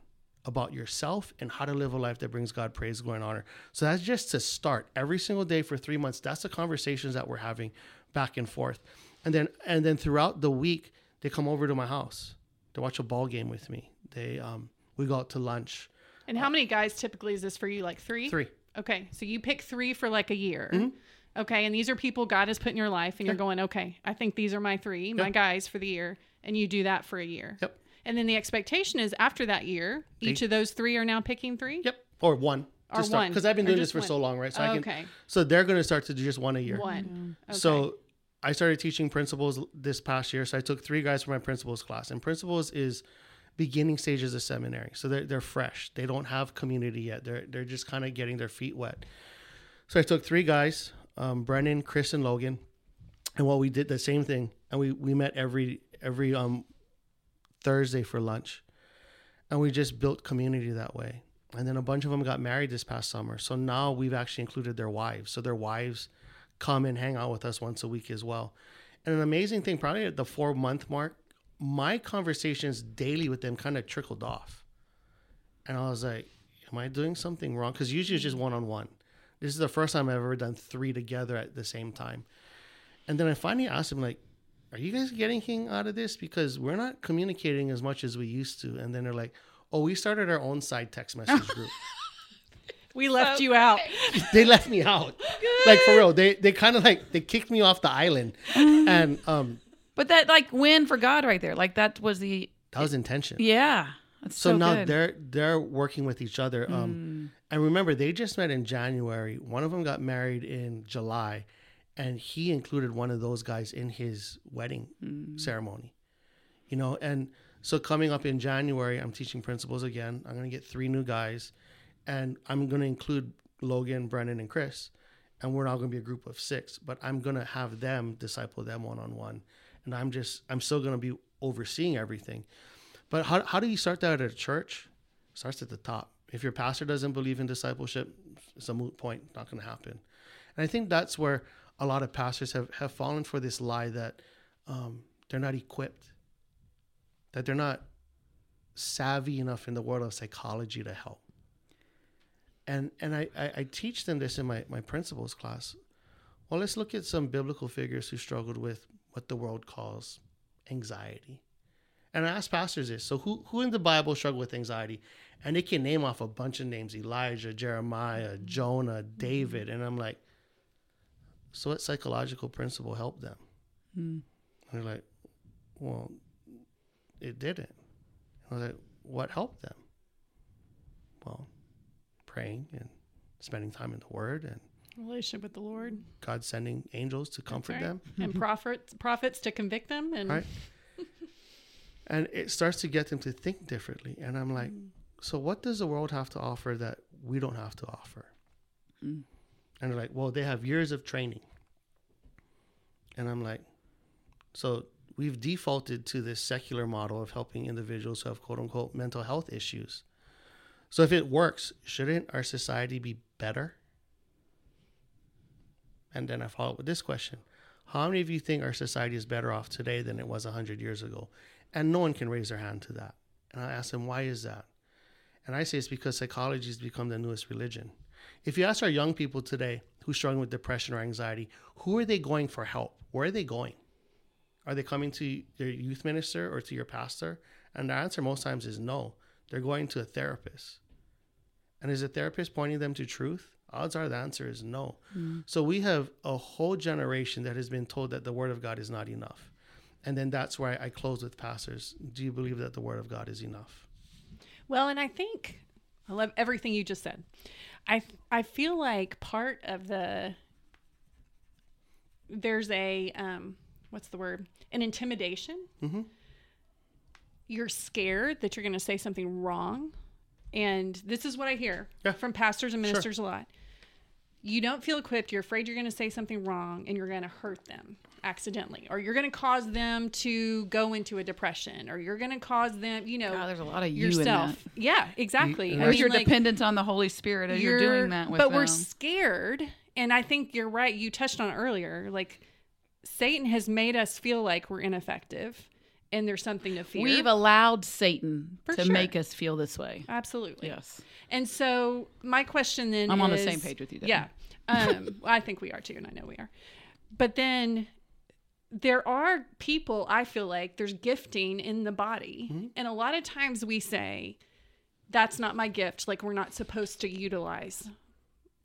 about yourself and how to live a life that brings God praise, glory, and honor. So that's just to start every single day for three months. That's the conversations that we're having back and forth, and then and then throughout the week they come over to my house. They watch a ball game with me. They um we go out to lunch. And how many guys typically is this for you? Like three? Three. Okay. So you pick three for like a year. Mm-hmm. Okay. And these are people God has put in your life, and you're going, okay, I think these are my three, my guys for the year. And you do that for a year. Yep. And then the expectation is after that year, each of those three are now picking three? Yep. Or one. Or one. because I've been doing this for one. so long, right? So I can. okay. So they're going to start to do just one a year. One. Okay. So I started teaching principles this past year. So I took three guys for my principles class, and principles is beginning stages of seminary. So they're, they're fresh. They don't have community yet. They're, they're just kind of getting their feet wet. So I took three guys, um, Brennan, Chris, and Logan. And what we did the same thing. And we, we met every, every, um, Thursday for lunch. And we just built community that way. And then a bunch of them got married this past summer. So now we've actually included their wives. So their wives come and hang out with us once a week as well. And an amazing thing, probably at the four month mark, my conversations daily with them kind of trickled off. And I was like, am I doing something wrong? Because usually it's just one on one. This is the first time I've ever done three together at the same time. And then I finally asked him, like, are you guys getting anything out of this? Because we're not communicating as much as we used to. And then they're like, oh, we started our own side text message group. <laughs> We left you out. <laughs> they left me out. Like for real. They they kind of like they kicked me off the island. And um But that like win for God right there. Like that was the that was intention. yeah. That's So, so, now good. they're they're working with each other. Um and remember they just met in January. One of them got married in July and he included one of those guys in his wedding ceremony. You know, and so coming up in January, I'm teaching principles again. I'm going to get three new guys and I'm going to include Logan, Brennan, and Chris. And we're not going to be a group of six, but I'm going to have them disciple them one on one. And I'm just, I'm still going to be overseeing everything. But how, how do you start that at a church? It starts at the top. If your pastor doesn't believe in discipleship, it's a moot point, not going to happen. And I think that's where a lot of pastors have, have fallen for this lie that um, they're not equipped, that they're not savvy enough in the world of psychology to help. And and I, I, I teach them this in my, my principles class. Well, let's look at some biblical figures who struggled with what the world calls anxiety. And I ask pastors this. So who who in the Bible struggled with anxiety? And they can name off a bunch of names Elijah, Jeremiah, Jonah, David. And I'm like, so what psychological principle helped them? Hmm. And they're like, well, it didn't. I was like, what helped them? Well, praying and spending time in the Word and Relationship with the Lord God sending angels to comfort right. them. and <laughs> prophets prophets to convict them and Right. and it starts to get them to think differently. And I'm like, mm. so what does the world have to offer that we don't have to offer? Mm. And they're like, well, they have years of training. And I'm like, so we've defaulted to this secular model of helping individuals who have quote unquote mental health issues. So if it works, shouldn't our society be better? And then I follow up with this question How many of you think our society is better off today than it was 100 years ago? And no one can raise their hand to that. And I ask them, Why is that? And I say it's because psychology has become the newest religion. If you ask our young people today who's struggling with depression or anxiety, who are they going for help? Where are they going? Are they coming to their youth minister or to your pastor? And the answer most times is no. They're going to a therapist. And is a therapist pointing them to truth? Odds are the answer is no. So we have a whole generation that has been told that the word of God is not enough. And then that's where I, I close with pastors. Do you believe that the word of God is enough? Well, and I think I love everything you just said. I I feel like part of the there's a um what's the word? An intimidation. Mhm. You're scared that you're going to say something wrong. And this is what I hear Yeah. from pastors and ministers a lot. You don't feel equipped. You're afraid you're going to say something wrong and you're going to hurt them accidentally, or you're going to cause them to go into a depression, or you're going to cause them, you know, God, there's a lot of you in yourself. that. Yeah, exactly. You- I Where's mean, your like, dependence on the Holy Spirit as you're, doing that with but them? we're scared, and I think you're right. You touched on earlier. Like Satan has made us feel like we're ineffective, and there's something to fear. We've allowed Satan For to sure. make us feel this way. Absolutely. Yes. And so my question then I'm on the same page with you there. Yeah. Um, <laughs> I think we are too, and I know we are. But then there are people, I feel like there's gifting in the body. Mm-hmm. And a lot of times we say, that's not my gift. Like we're not supposed to utilize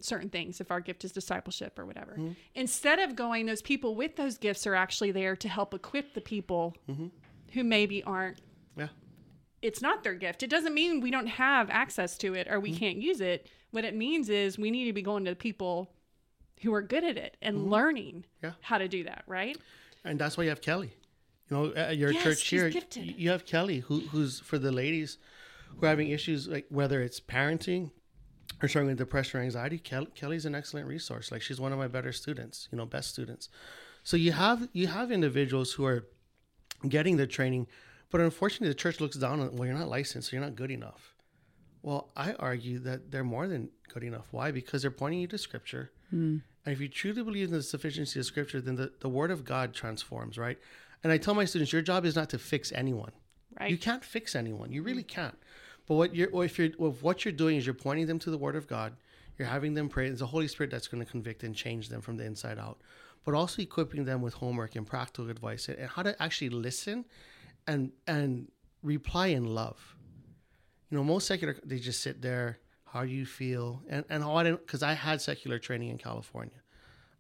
certain things if our gift is discipleship or whatever. Mm-hmm. Instead of going, those people with those gifts are actually there to help equip the people Mm-hmm. Who maybe aren't Yeah. it's not their gift. It doesn't mean we don't have access to it or we Mm-hmm. can't use it. What it means is we need to be going to people who are good at it and learning Yeah. how to do that, right? and that's why you have Kelly. You know, at your Yes, church here, gifted. you have Kelly, who who's for the ladies who are having issues like whether it's parenting or struggling with depression or anxiety. Kel- Kelly's an excellent resource. Like she's one of my better students, you know, best students. So you have you have individuals who are getting the training, but unfortunately, the church looks down on. Well, you're not licensed, so you're not good enough. Well, I argue that they're more than good enough. Why? Because they're pointing you to Scripture. Hmm. And if you truly believe in the sufficiency of Scripture, then the, the Word of God transforms, right? And I tell my students, your job is not to fix anyone. Right. You can't fix anyone. You really hmm. can't. But what you're, or if you're, if what you're doing is you're pointing them to the Word of God, you're having them pray. It's the Holy Spirit that's going to convict and change them from the inside out. But also equipping them with homework and practical advice and how to actually listen and and reply in love. You know, most secular they just sit there. How do you feel? And and how I didn't because I had secular training in California.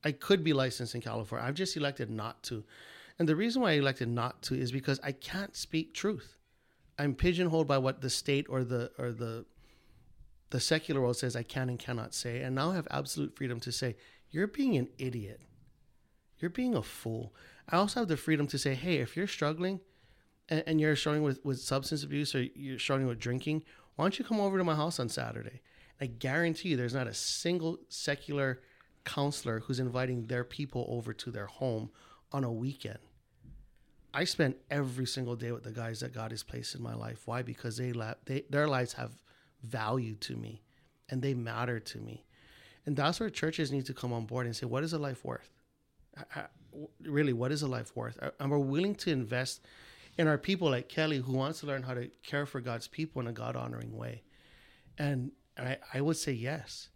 I could be licensed in California. I've just elected not to. And the reason why I elected not to is because I can't speak truth. I'm pigeonholed by what the state or the or the the secular world says I can and cannot say. And now I have absolute freedom to say, you're being an idiot. You're being a fool. I also have the freedom to say, hey, if you're struggling and, and you're struggling with, with substance abuse or you're struggling with drinking, why don't you come over to my house on Saturday? I guarantee you there's not a single secular counselor who's inviting their people over to their home on a weekend. I spend every single day with the guys that God has placed in my life. Why? Because they, they their lives have value to me and they matter to me. And that's where churches need to come on board and say, what is a life worth? Really, what is a life worth? And we're willing to invest in our people like Kelly, who wants to learn how to care for God's people in a God honoring way. And I, I would say yes.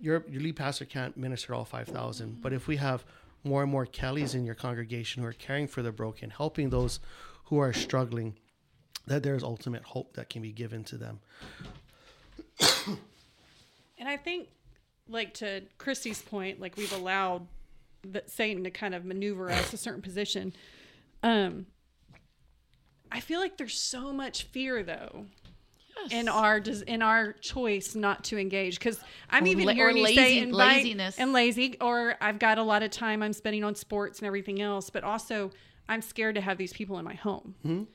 Your, your lead pastor can't minister all 5,000, mm-hmm. but if we have more and more Kellys in your congregation who are caring for the broken, helping those who are struggling, that there's ultimate hope that can be given to them. <coughs> And I think, like to Christy's point, like we've allowed the Satan to kind of maneuver us a certain position. Um, I feel like there's so much fear though in our des- in our choice not to engage because I'm Or even la- or hearing you lazy- say invite- laziness. and lazy, or I've got a lot of time I'm spending on sports and everything else, but also I'm scared to have these people in my home.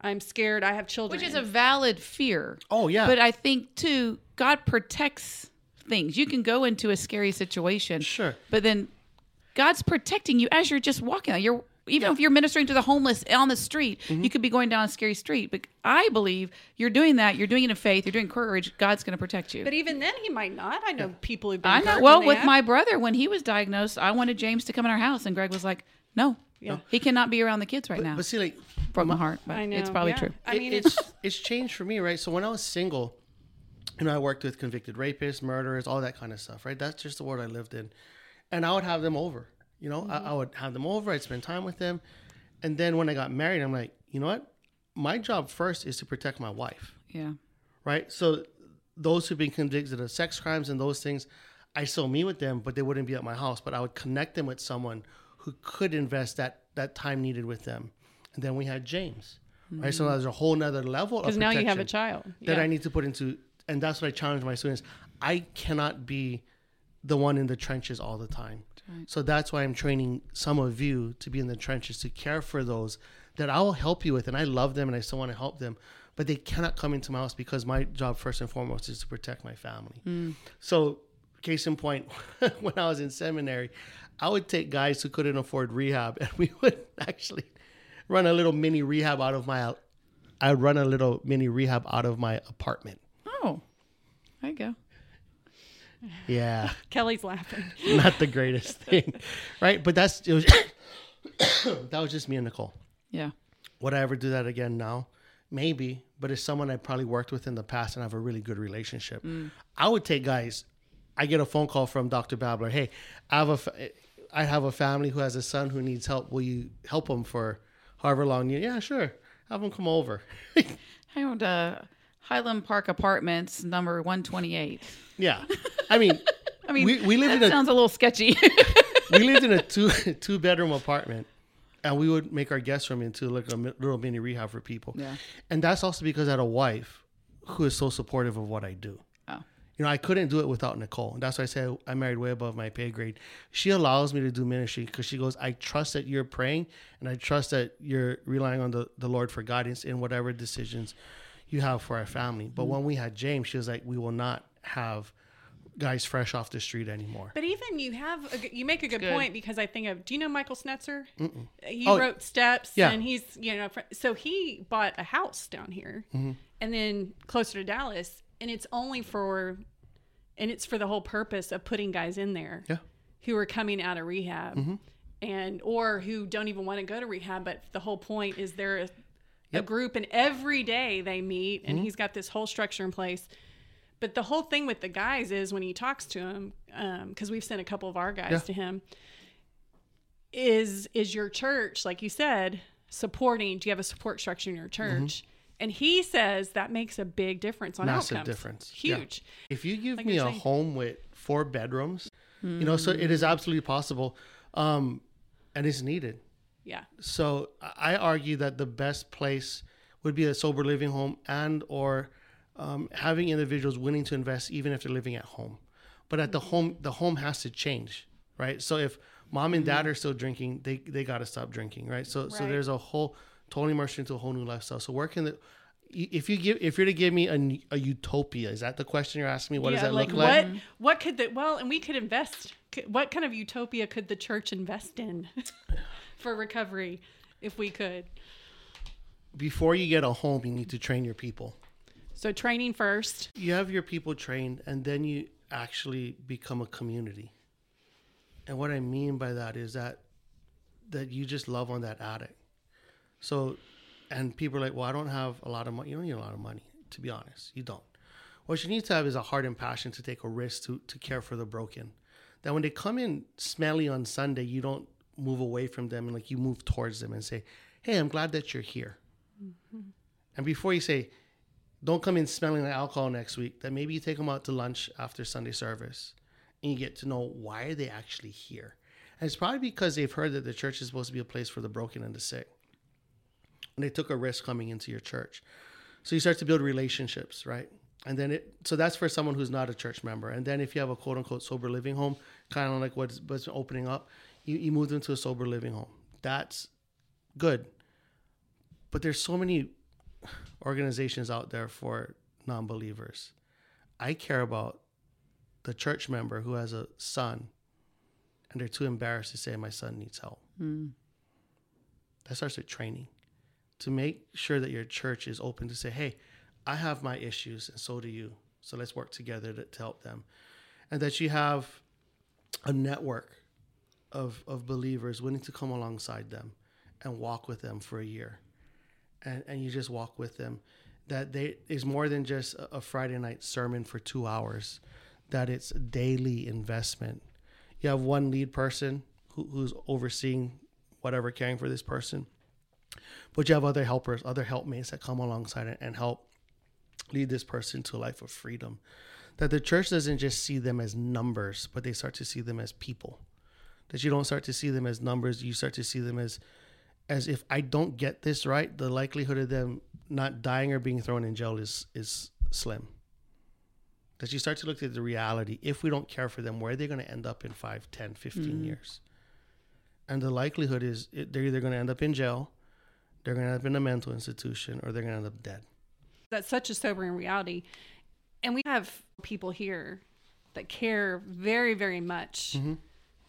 I'm scared. I have children, which is a valid fear. Oh, yeah. But I think too, God protects things. You can go into a scary situation, Sure. but then God's protecting you as you're just walking. You're even if you're ministering to the homeless on the street, Mm-hmm. you could be going down a scary street. But I believe you're doing that. You're doing it in faith. You're doing courage. God's going to protect you. But even then, he might not. I know people who've been. I know. Well, with have. my brother, when he was diagnosed, I wanted James to come in our house, and Greg was like, "No, Yeah. he cannot be around the kids right now." But see, like, Broke my heart, but I know. it's probably yeah. true. I mean, it's it's <laughs> it's changed for me, right? So when I was single, you know, I worked with convicted rapists, murderers, all that kind of stuff, right? That's just the world I lived in, and I would have them over. You know, I, mm-hmm. I would have them over. I'd spend time with them, and then when I got married, I'm like, you know what? My job first is to protect my wife, Yeah. right? So those who've been convicted of sex crimes and those things, I still meet with them, but they wouldn't be at my house. But I would connect them with someone who could invest that that time needed with them. And then we had James, right? So mm-hmm. there's a whole nother level because now you have a child. that I need to put into, and that's what I challenge my students. I cannot be the one in the trenches all the time. So that's why I'm training some of you to be in the trenches to care for those that I will help you with, and I love them and I still want to help them, but they cannot come into my house because my job first and foremost is to protect my family. Mm. So, case in point, <laughs> when I was in seminary, I would take guys who couldn't afford rehab, <laughs> and we would actually run a little mini rehab out of my. I would run a little mini rehab out of my apartment. Oh, there you go. <laughs> Yeah, <laughs> Kelly's laughing. <laughs> not the greatest thing, right? But that's it was. <coughs> that was just me and Nicole. Yeah. Would I ever do that again now? Maybe, but it's someone I probably worked with in the past and have a really good relationship. I would take guys. I get a phone call from Dr. Babler. Hey, I have a, fa- I have a family who has a son who needs help. Will you help him for however long? You, yeah, sure. Have him come over. I owned uh, Highland Park Apartments, number 128. yeah, I mean, <laughs> I mean, we, we lived that in a sounds a little sketchy. <laughs> we lived in a two <laughs> two bedroom apartment, and we would make our guest room into like a little mini rehab for people. Yeah. and that's also because I had a wife who is so supportive of what I do. oh. You know, I couldn't do it without Nicole. And that's why I said I married way above my pay grade. She allows me to do ministry because she goes, I trust that you're praying and I trust that you're relying on the, the Lord for guidance in whatever decisions you have for our family. But when we had James, she was like, we will not have guys fresh off the street anymore. But even you have a, g- you make a good, good. point because I think of do you know Michael Snetzer? He Oh, wrote Steps, yeah. and he's you know so he bought a house down here, Mm-hmm. and then closer to Dallas, and it's only for, and it's for the whole purpose of putting guys in there Yeah. who are coming out of rehab, Mm-hmm. and or who don't even want to go to rehab, but the whole point is they're a, a Mm-hmm. group, and every day they meet, and he's got this whole structure in place. But the whole thing with the guys is when he talks to him, because we've sent a couple of our guys Yeah. to him, is is your church, like you said, supporting? Do you have a support structure in your church? And he says that makes a big difference on Mm-hmm. Massive outcomes. difference. Yeah. Huge. If you give Like me a saying. home with four bedrooms, you know, so it is absolutely possible. Um, and it's needed. Yeah. So I argue that the best place would be a sober living home and or um, having individuals willing to invest even if they're living at home. But at the mm-hmm. home, the home has to change, right? So if mom and dad mm-hmm. are still drinking, they they got to stop drinking, right? So so there's a whole totally immersed into a whole new lifestyle. So where can the if you give if you're to give me a, a utopia, is that the question you're asking me? What does that like look like? what mm-hmm. what could the well and we could invest what kind of utopia could the church invest in <laughs> for recovery if we could. Before you get a home, you need to train your people. so training first. You have your people trained and then you actually become a community. And what i mean by that is that that you just love on that addict. So and people are like well i don't have a lot of money you don't need a lot of money to be honest. You don't. What you need to have is a heart and passion to take a risk to, to care for the broken. That when they come in smelly on sunday you don't move away from them and like you move towards them and say hey i'm glad that you're here. Mm-hmm. And before you say don't come in smelling like alcohol next week that maybe you take them out to lunch after sunday service and you get to know why are they actually here. And it's probably because they've heard that the church is supposed to be a place for the broken and the sick. And they took a risk coming into your church. So you start to build relationships right? And then it so that's for someone who's not a church member. And then if you have a quote unquote sober living home kind of like what's, what's opening up you, you move them to a sober living home that's good but there's so many organizations out there for non-believers. I care about the church member who has a son and they're too embarrassed to say my son needs help. Hmm. That starts with training to make sure that your church is open to say, hey, I have my issues and so do you. So let's work together to, to help them. And that you have a network of, of believers willing to come alongside them and walk with them for a year. And, and you just walk with them. That they is more than just a, friday night sermon for two hours. That it's daily investment. You have one lead person who, who's overseeing whatever caring for this person but you have other helpers other helpmates that come alongside and help lead this person to a life of freedom. That the church doesn't just see them as numbers but they start to see them as people that you don't start to see them as numbers you start to see them as as if I don't get this right, the likelihood of them not dying or being thrown in jail is is slim. That you start to look at the reality. If we don't care for them, where are they going to end up in 5, 10, 15 years? And the likelihood is it, they're either going to end up in jail, they're going to end up in a mental institution, or they're going to end up dead. that's such a sobering reality and we have people here that care very very much Mm-hmm.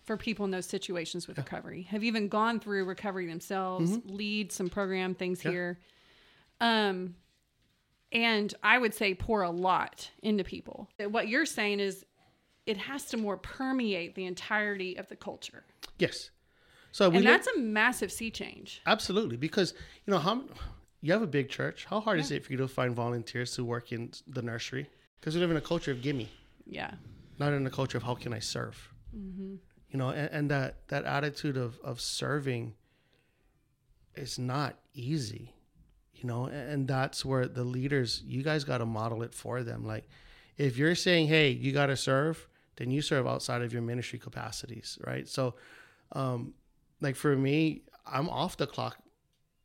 For people in those situations with recovery have even gone through recovery themselves lead some program things Mm-hmm. Yeah. here um and i would say pour a lot into people what you're saying is it has to more permeate the entirety of the culture Yes. So we and that's a massive sea change Absolutely, because you know how you have a big church. How hard is it for you to find volunteers to work in the nursery? Because we live in a culture of gimme, yeah not in a culture of how can I serve. You know, and, and that that attitude of of serving is not easy. You know, and, and that's where the leaders, you guys got to model it for them. Like, if you're saying, "Hey, you got to serve," then you serve outside of your ministry capacities, right? So, um, like for me, I'm off the clock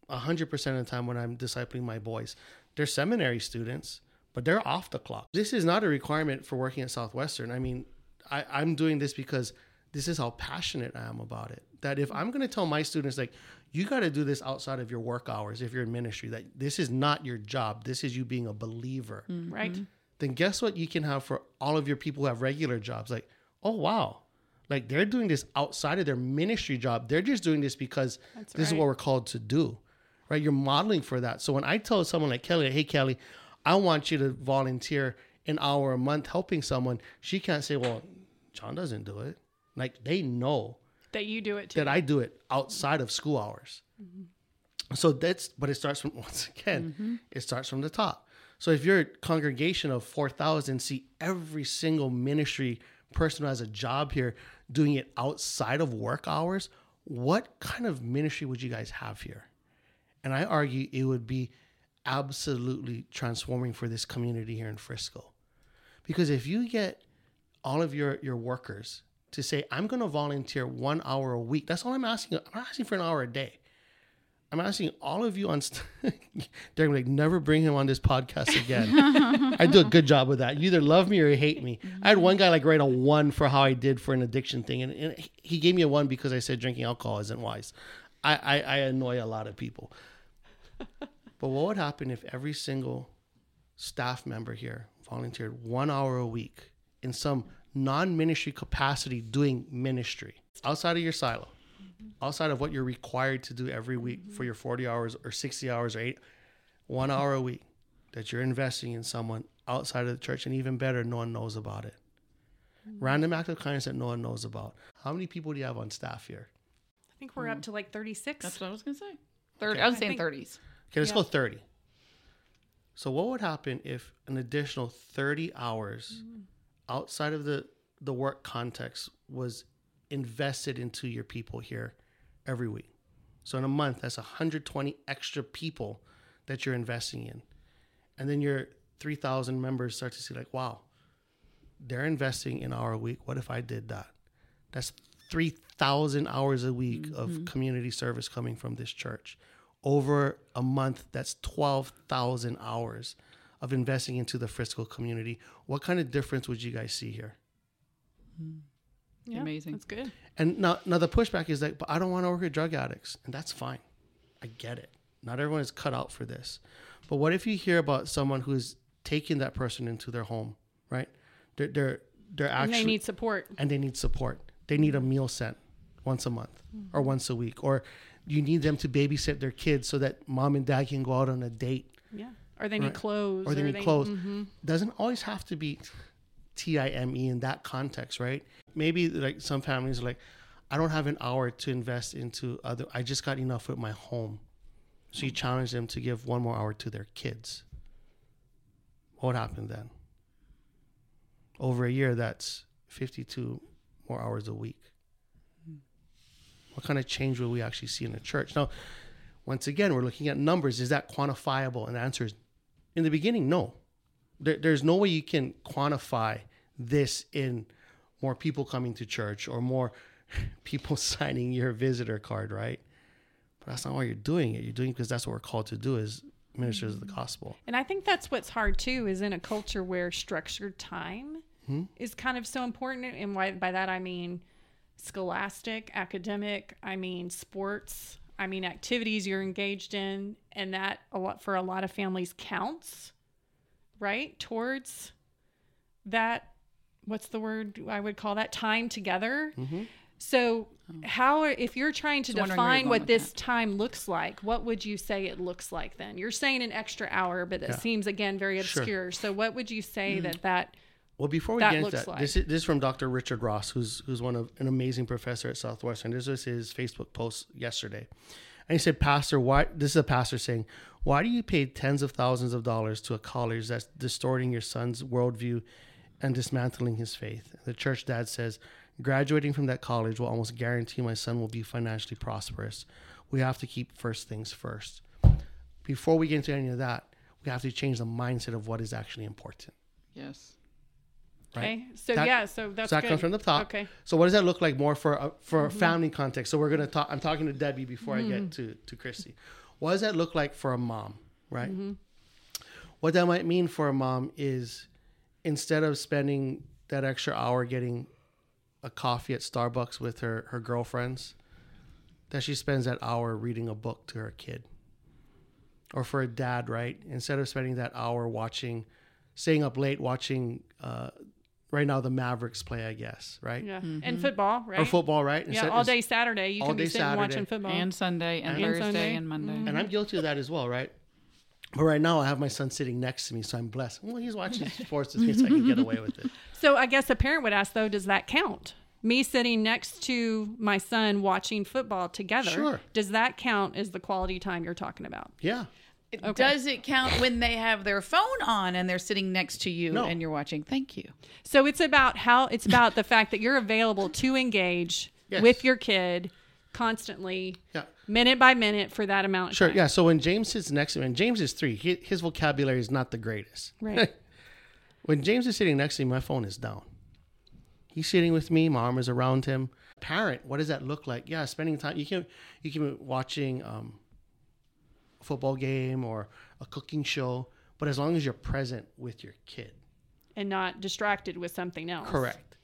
hundred percent of the time when I'm discipling my boys. They're seminary students, but they're off the clock. This is not a requirement for working at Southwestern. I mean, I, I'm doing this because this is how passionate I am about it. That if I'm going to tell my students, like, you got to do this outside of your work hours if you're in ministry, that this is not your job, this is you being a believer, mm-hmm. Right. then guess what you can have for all of your people who have regular jobs? Like, oh, wow. Like they're doing this outside of their ministry job. They're just doing this because That's this is what we're called to do, right? You're modeling for that. So when I tell someone like Kelly, hey, Kelly, I want you to volunteer an hour a month helping someone, she can't say, well, John doesn't do it. Like they know That you do it too. that I do it outside of school hours. Mm-hmm. So that's, but it starts from, <laughs> once again, mm-hmm. it starts from the top. So if you're congregation of 4,000, see every single ministry person who has a job here doing it outside of work hours, what kind of ministry would you guys have here? And I argue it would be absolutely transforming for this community here in Frisco. Because if you get all of your, your workers to say, I'm going to volunteer one hour a week, that's all I'm asking. I'm not asking for an hour a day. I'm asking all of you on. St- <laughs> They're like, never bring him on this podcast again. <laughs> I do a good job with that. You either love me or you hate me. I had one guy like write a one for how I did for an addiction thing, and, and he gave me a one because I said drinking alcohol isn't wise. I, I, I annoy a lot of people. But what would happen if every single staff member here volunteered one hour a week in some non ministry capacity doing ministry outside of your silo, outside of what you're required to do every week for your 40 hours or 60 hours or eight, one hour a week that you're investing in someone outside of the church, and even better, no one knows about it. Random act of kindness that no one knows about. How many people do you have on staff here? I think we're up to like 36. That's what I was gonna say. Thirty. Okay. I was I saying think- thirties. Okay, let's Yeah. go 30. So what would happen if an additional 30 hours mm. Outside of the the work context was invested into your people here every week? So in a month, that's 120 extra people that you're investing in. And then your 3,000 members start to see like, wow, they're investing an hour a week. What if I did that? That's 3,000 hours a week of mm-hmm. community service coming from this church. Over a month, that's 12,000 hours of investing into the Frisco community. What kind of difference would you guys see here? Yeah, Amazing. That's good. And now, now the pushback is like, but I don't want to work with drug addicts, and that's fine. I get it. Not everyone is cut out for this. But what if you hear about someone who's taking that person into their home, right? They're they're they're And actually they need support. and they need support. They need a meal sent once a month or mm-hmm. once a week, or you need them to babysit their kids so that mom and dad can go out on a date, Yeah. Or they need Right. clothes. or they need clothes. Mhm. Doesn't always have to be T I M E in that context, right? Maybe like some families are like, I don't have an hour to invest into other. I just got enough with my home, so you challenge them to give one more hour to their kids. What happened then? Over a year, that's fifty-two more hours a week. What kind of change will we actually see in the church? Now, once again, we're looking at numbers. Is that quantifiable? And the answer is, in the beginning, no. There, there's no way you can quantify this in more people coming to church or more <laughs> people <laughs> signing your visitor card, right? But that's not why you're doing it. You're doing it because that's what we're called to do as ministers of the gospel. And I think that's what's hard too, is in a culture where structured time hmm? is kind of so important. And why by that I mean scholastic, academic, I mean sports, I mean activities you're engaged in, and that a lot for a lot of families counts, right? Towards that what's the word I would call that time together. Mm-hmm. So how if you're trying to Was wondering where you're define what this that. time looks like, what would you say it looks like then? You're saying an extra hour, but it Yeah. seems again very Sure. obscure. So what would you say mm. that that Well, before we That get into that, like. this is this is from Dr. Richard Ross, who's who's one of an amazing professor at Southwestern. This was his Facebook post yesterday, and he said, "Pastor, why?" This is a pastor saying, "Why do you pay tens of thousands of dollars to a college that's distorting your son's worldview and dismantling his faith?" The church dad says, "Graduating from that college will almost guarantee my son will be financially prosperous. We have to keep first things first. Before we get into any of that, we have to change the mindset of what is actually important." Yes. Right. okay? So That- yeah, so that's so that good. comes from the top. Okay. So what does that look like more for a, for a family context? So we're gonna talk. I'm talking to Debbie before I get mm-hmm. to to Christy. What does that look like for a mom, right? Mm-hmm. What that might mean for a mom is instead of spending that extra hour getting a coffee at Starbucks with her, her girlfriends, that she spends that hour reading a book to her kid. Or for a dad, right? Instead of spending that hour watching, staying up late watching, uh, right now, the Mavericks play, I guess, right? Yeah. Mm-hmm. And football, right? Or football, right? Yeah, Instead- all day Saturday you all can be sitting Saturday. watching football. and Sunday and, And Thursday Sunday. and Monday. Mm-hmm. And I'm guilty of that as well, right? But right now, I have my son sitting next to me, so I'm blessed. Well, he's watching <laughs> sports with me, so I can get away with it. <laughs> So I guess a parent would ask though, does that count? Me sitting next to my son watching football together. Sure. Does that count as the quality time you're talking about? Yeah. Does it count when they have their phone on and they're sitting next to you No. and you're watching? Thank you. So it's about how it's about the fact that you're available to engage Yes. with your kid constantly, Yeah. minute by minute for that amount. Of Sure. time. Yeah. So when James sits next to me, and James is three, he, his vocabulary is not the greatest. Right. <laughs> when James is sitting next to me, my phone is down. He's sitting with me. My arm is around him. Parent, what does that look like? Yeah, spending time. You can you can be watching um, football game or a cooking show, but as long as you're present with your kid, And not distracted with something else. correct.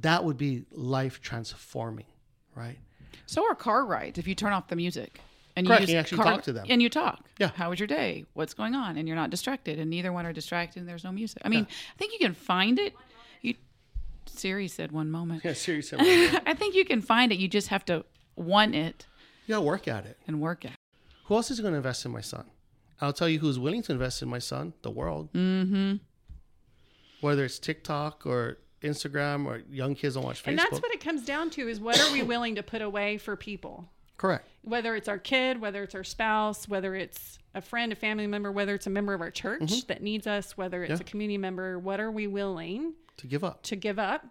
That would be life transforming, right? So are car rides if you turn off the music and you Correct, you actually car- talk to them. and you talk. Yeah. How was your day? What's going on? And you're not distracted, and neither one are distracted. and There's no music. I mean, I think you can find it. You, Siri said one moment. Yeah, seriously. <laughs> you I think you can find it. You just have to want it gotta work at it. and work at. it. Who else is going to invest in my son? I'll tell you who's willing to invest in my son. The world. Mm-hmm. Whether it's TikTok or Instagram or young kids don't watch Facebook. And that's what it comes down to is what are we willing to put away for people? Correct. Whether it's our kid, whether it's our spouse, whether it's a friend, a family member, whether it's a member of our church that needs us, whether it's Mm-hmm. Yeah. a community member, what are we willing To give up. to give up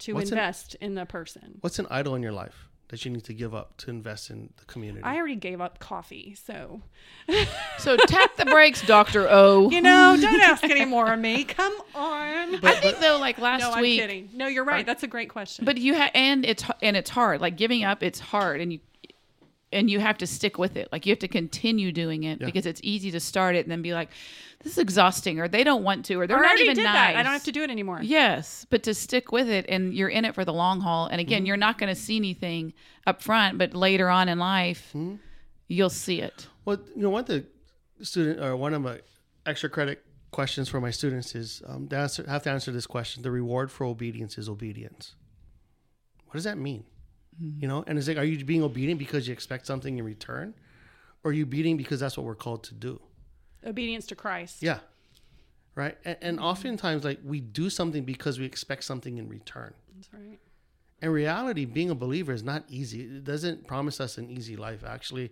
to What's an- invest in the person? What's an idol in your life that you need to give up to invest in the community? I already gave up coffee, so <laughs> So tap the brakes, Doctor O. you know, don't ask any more of me. Come on. I think though, like last no, I'm week, kidding. No, you're right. That's a great question. but you have, and it's and it's hard. Like giving up, it's hard, and you and you have to stick with it. Like you have to continue doing it Yeah. because it's easy to start it and then be like, "This is exhausting," or they don't want to, or they're I not already even did nice. that. I don't have to do it anymore. Yes, but to stick with it and you're in it for the long haul. And again, you're not going to see anything up front, but later on in life, you'll see it. Well, you know, one of the student or one of my extra credit questions for my students is um, they answer, have to answer this question: the reward for obedience is obedience. What does that mean? Mm-hmm. You know, and it's like, are you being obedient because you expect something in return, or are you obedient because that's what we're called to do? Obedience to Christ. Yeah, right. And, and oftentimes, like we do something because we expect something in return. That's right. In reality, being a believer is not easy. It doesn't promise us an easy life. Actually,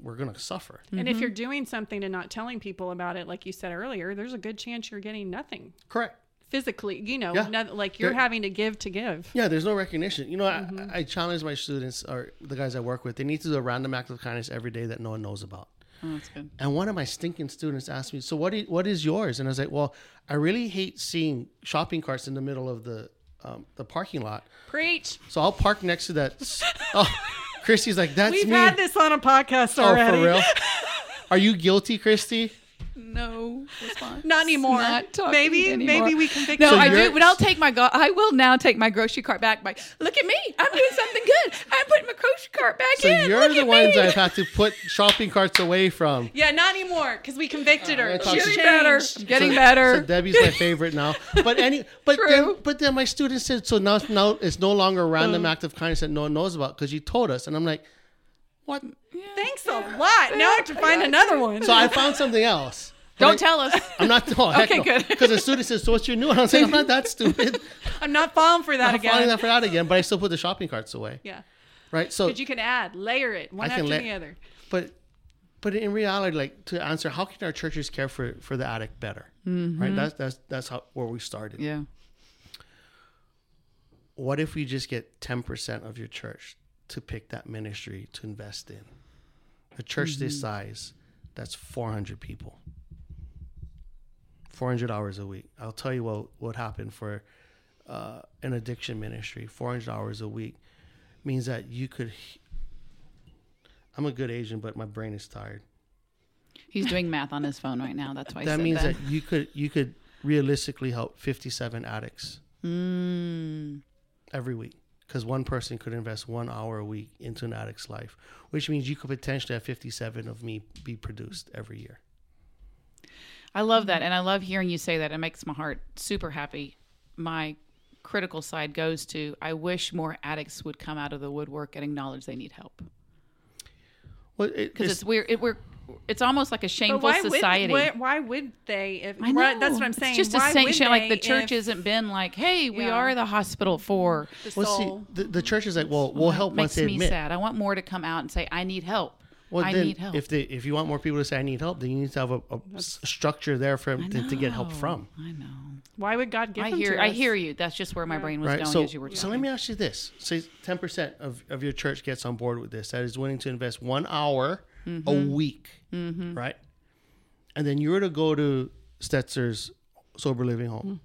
we're gonna suffer. And if mm-hmm. you're doing something and not telling people about it, like you said earlier, there's a good chance you're getting nothing Correct. Physically. You know, Yeah. noth- like you're There- having to give to give. Yeah, there's no recognition. You know, I, I challenge my students or the guys I work with. They need to do a random act of kindness every day that no one knows about. Oh, that's good. And one of my stinking students asked me, "So what? i- what is yours?" And I was like, "Well, I really hate seeing shopping carts in the middle of the um, the parking lot. Preach. So I'll park next to that." oh, Christy's like, "That's We've me." had this on a podcast already oh, for real? <laughs> Are you guilty, Christy? No, it's fine. Not anymore. Not talking maybe anymore. maybe we can fix No, it. I do, but I'll take my. Go- I will now take my grocery cart back. By look at me, I'm doing something good. I'm putting my grocery cart back So in. you're look the at ones me. I've had to put shopping carts away from. Yeah, not anymore because we convicted her. She's she- Getting better. changed. Getting So- better. So Debbie's my favorite now. But any, <laughs> but then, but then my student said, so now, now it's no longer a random Uh. act of kindness that no one knows about because you told us. And I'm like, what? Thanks a lot. Now I have to find another one. So I found something else. <laughs> Don't I- tell us. <laughs> I'm not. No, Okay, good. Because the student says, so what's your new one? I was like, I'm not that stupid. <laughs> I'm not falling for that I'm again. finding that for that again, but I still put the shopping carts away. yeah, Right. So, but you can add, layer it one I after la- the other. but, but in reality, like to answer, how can our churches care for, for the addict better? Mm-hmm. Right. That's, that's, that's how, where we started. Yeah. what if we just get 10% of your church to pick that ministry to invest in? A church Mm-hmm. this size, that's 400 people. 400 hours a week. I'll tell you what what happened for uh, an addiction ministry. 400 hours a week means that you could. I'm a good Asian, but my brain is tired. He's doing math on his phone right now. That's why I that said means that. that you could you could realistically help 57 addicts Mm. every week because one person could invest one hour a week into an addict's life, which means you could potentially have 57 of me be produced every year. I love that, and I love hearing you say that. It makes my heart super happy. My critical side goes to I wish more addicts would come out of the woodwork and acknowledge they need help Well, it, because it's, weird. It, we're it's almost like a shameful why society. Would, why, why would they? If I know. right, that's what I'm saying. It's just why a would sanction. Like the church if hasn't been like, "Hey, we Yeah. are the hospital for." the well, soul. see, the, the church is like, well, we'll help once makes they me admit. sad. I want more to come out and say, "I need help. Well, I then need help." if they if you want more people to say I need help, then you need to have a structure there for them to, to get help from. I know. why would God give I them hear. to I us? hear you. That's just where my brain was Right. going So, as you were talking. so let me ask you this: say ten percent of, of your church gets on board with this, that is willing to invest one hour Mm-hmm. a week, right? And then you were to go to Stetzer's sober living home Mm.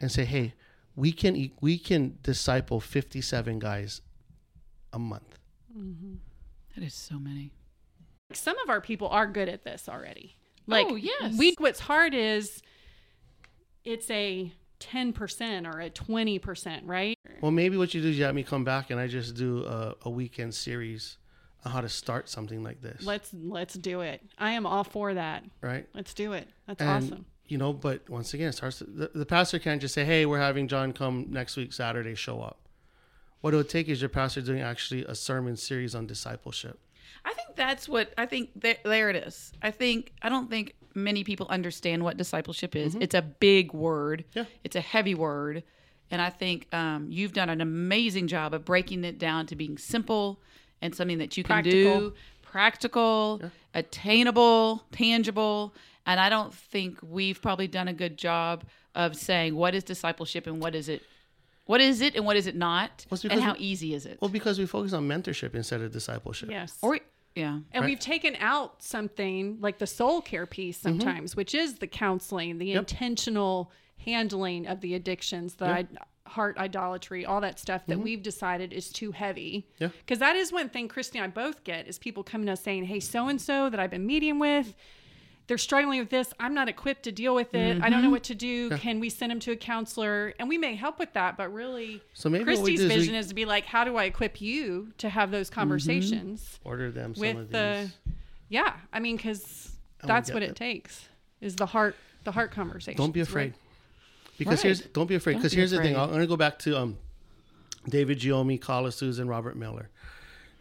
and say, "Hey, we can we can disciple fifty seven guys a month." That is so many. Some of our people are good at this already. Like, Oh, yes. we what's hard is it's a 10% or a 20%, right? Well, maybe what you do is you have me come back and I just do a, a weekend series on how to start something like this, Let's let's do it. I am all for that. right? Let's do it. That's And, awesome. You know, but once again, it starts. The, the pastor can't just say, "Hey, we're having John come next week Saturday. Show up." What it would take is your pastor doing actually a sermon series on discipleship. I think that's what I think. There, there it is. I think I don't think many people understand what discipleship is. It's a big word. Yeah. It's a heavy word, and I think um, you've done an amazing job of breaking it down to being simple and something that you can Practical. do, practical, attainable, tangible. And I don't think we've probably done a good job of saying what is discipleship and what is it. What is it and what is it not? Well, and how we- easy is it? Well, because we focus on mentorship instead of discipleship. Yes. or yeah. and Right. we've taken out something like the soul care piece Mm-hmm. sometimes, which is the counseling, the intentional handling of the addictions, the i- heart idolatry, all that stuff that we've decided is too heavy. Mm-hmm. Yeah. Because that is one thing Christy and I both get is people coming to us saying, hey, so and so that I've been meeting with, they're struggling with this. I'm not equipped to deal with it. I don't know what to do. Can we send them to a counselor? And we may help with that, but really, So maybe what we Christy's is we- vision is to be like, how do I equip you to have those conversations? Order them some with of the these. yeah i mean because that's what that. it takes is the heart the heart conversation Don't be afraid. Because Right. here's don't be afraid. Because be here's the thing. I'm going to go back to um, David Giomi, Carla Susan, Robert Miller.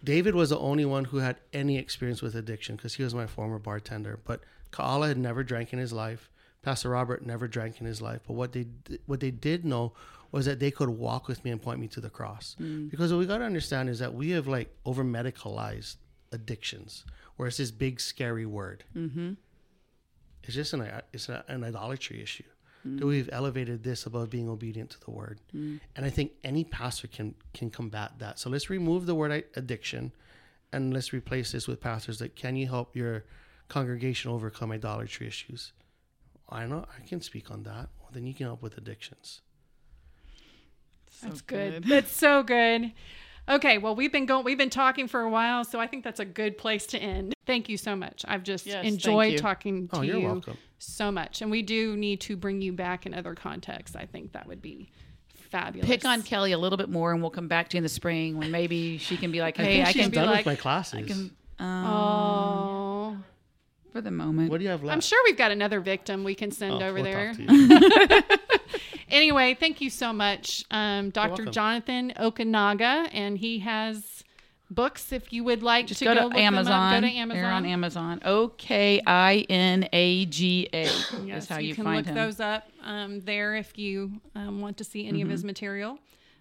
David was the only one who had any experience with addiction because he was my former bartender. But Kaala had never drank in his life. Pastor Robert never drank in his life. But what they what they did know was that they could walk with me and point me to the cross. Because what we got to understand is that we have like over medicalized addictions, where it's this big scary word. Mm-hmm. It's just an it's a, an idolatry issue. That we've elevated this above being obedient to the word, mm. and I think any pastor can can combat that. So let's remove the word addiction, and let's replace this with pastors that can you help your congregation overcome idolatry issues. I know I can speak on that. Well, then you can help with addictions. that's good. that's so good okay well we've been going we've been talking for a while so i think that's a good place to end thank you so much i've just Yes, enjoyed talking oh, to you. Oh, you're you welcome. So much and we do need to bring you back in other contexts i think that would be fabulous pick on Kelly a little bit more, and we'll come back to you in the spring when maybe she can be like, I "Hey, think I, she's can done like- with my classes. I can." Um, oh for the moment. what do you have left? i'm sure we've got another victim we can send Oh, over we'll there talk to you. <laughs> anyway, thank you so much, um, Dr. Jonathan Okinaga, and he has books. If you would like Just to go, to look them Amazon. up, go to They're on Amazon. O K I N A G A Yes, is how you, you, can find look him. those up um, there if you um, want to see any of Mm-hmm. his material.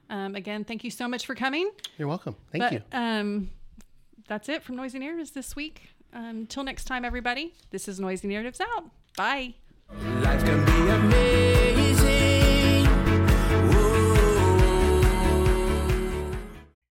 Um, again, thank you so much for coming. You're welcome. Thank but you. Um, that's it from Noisy Narratives this week. Until next time, everybody, this is Noisy Narratives out. Bye.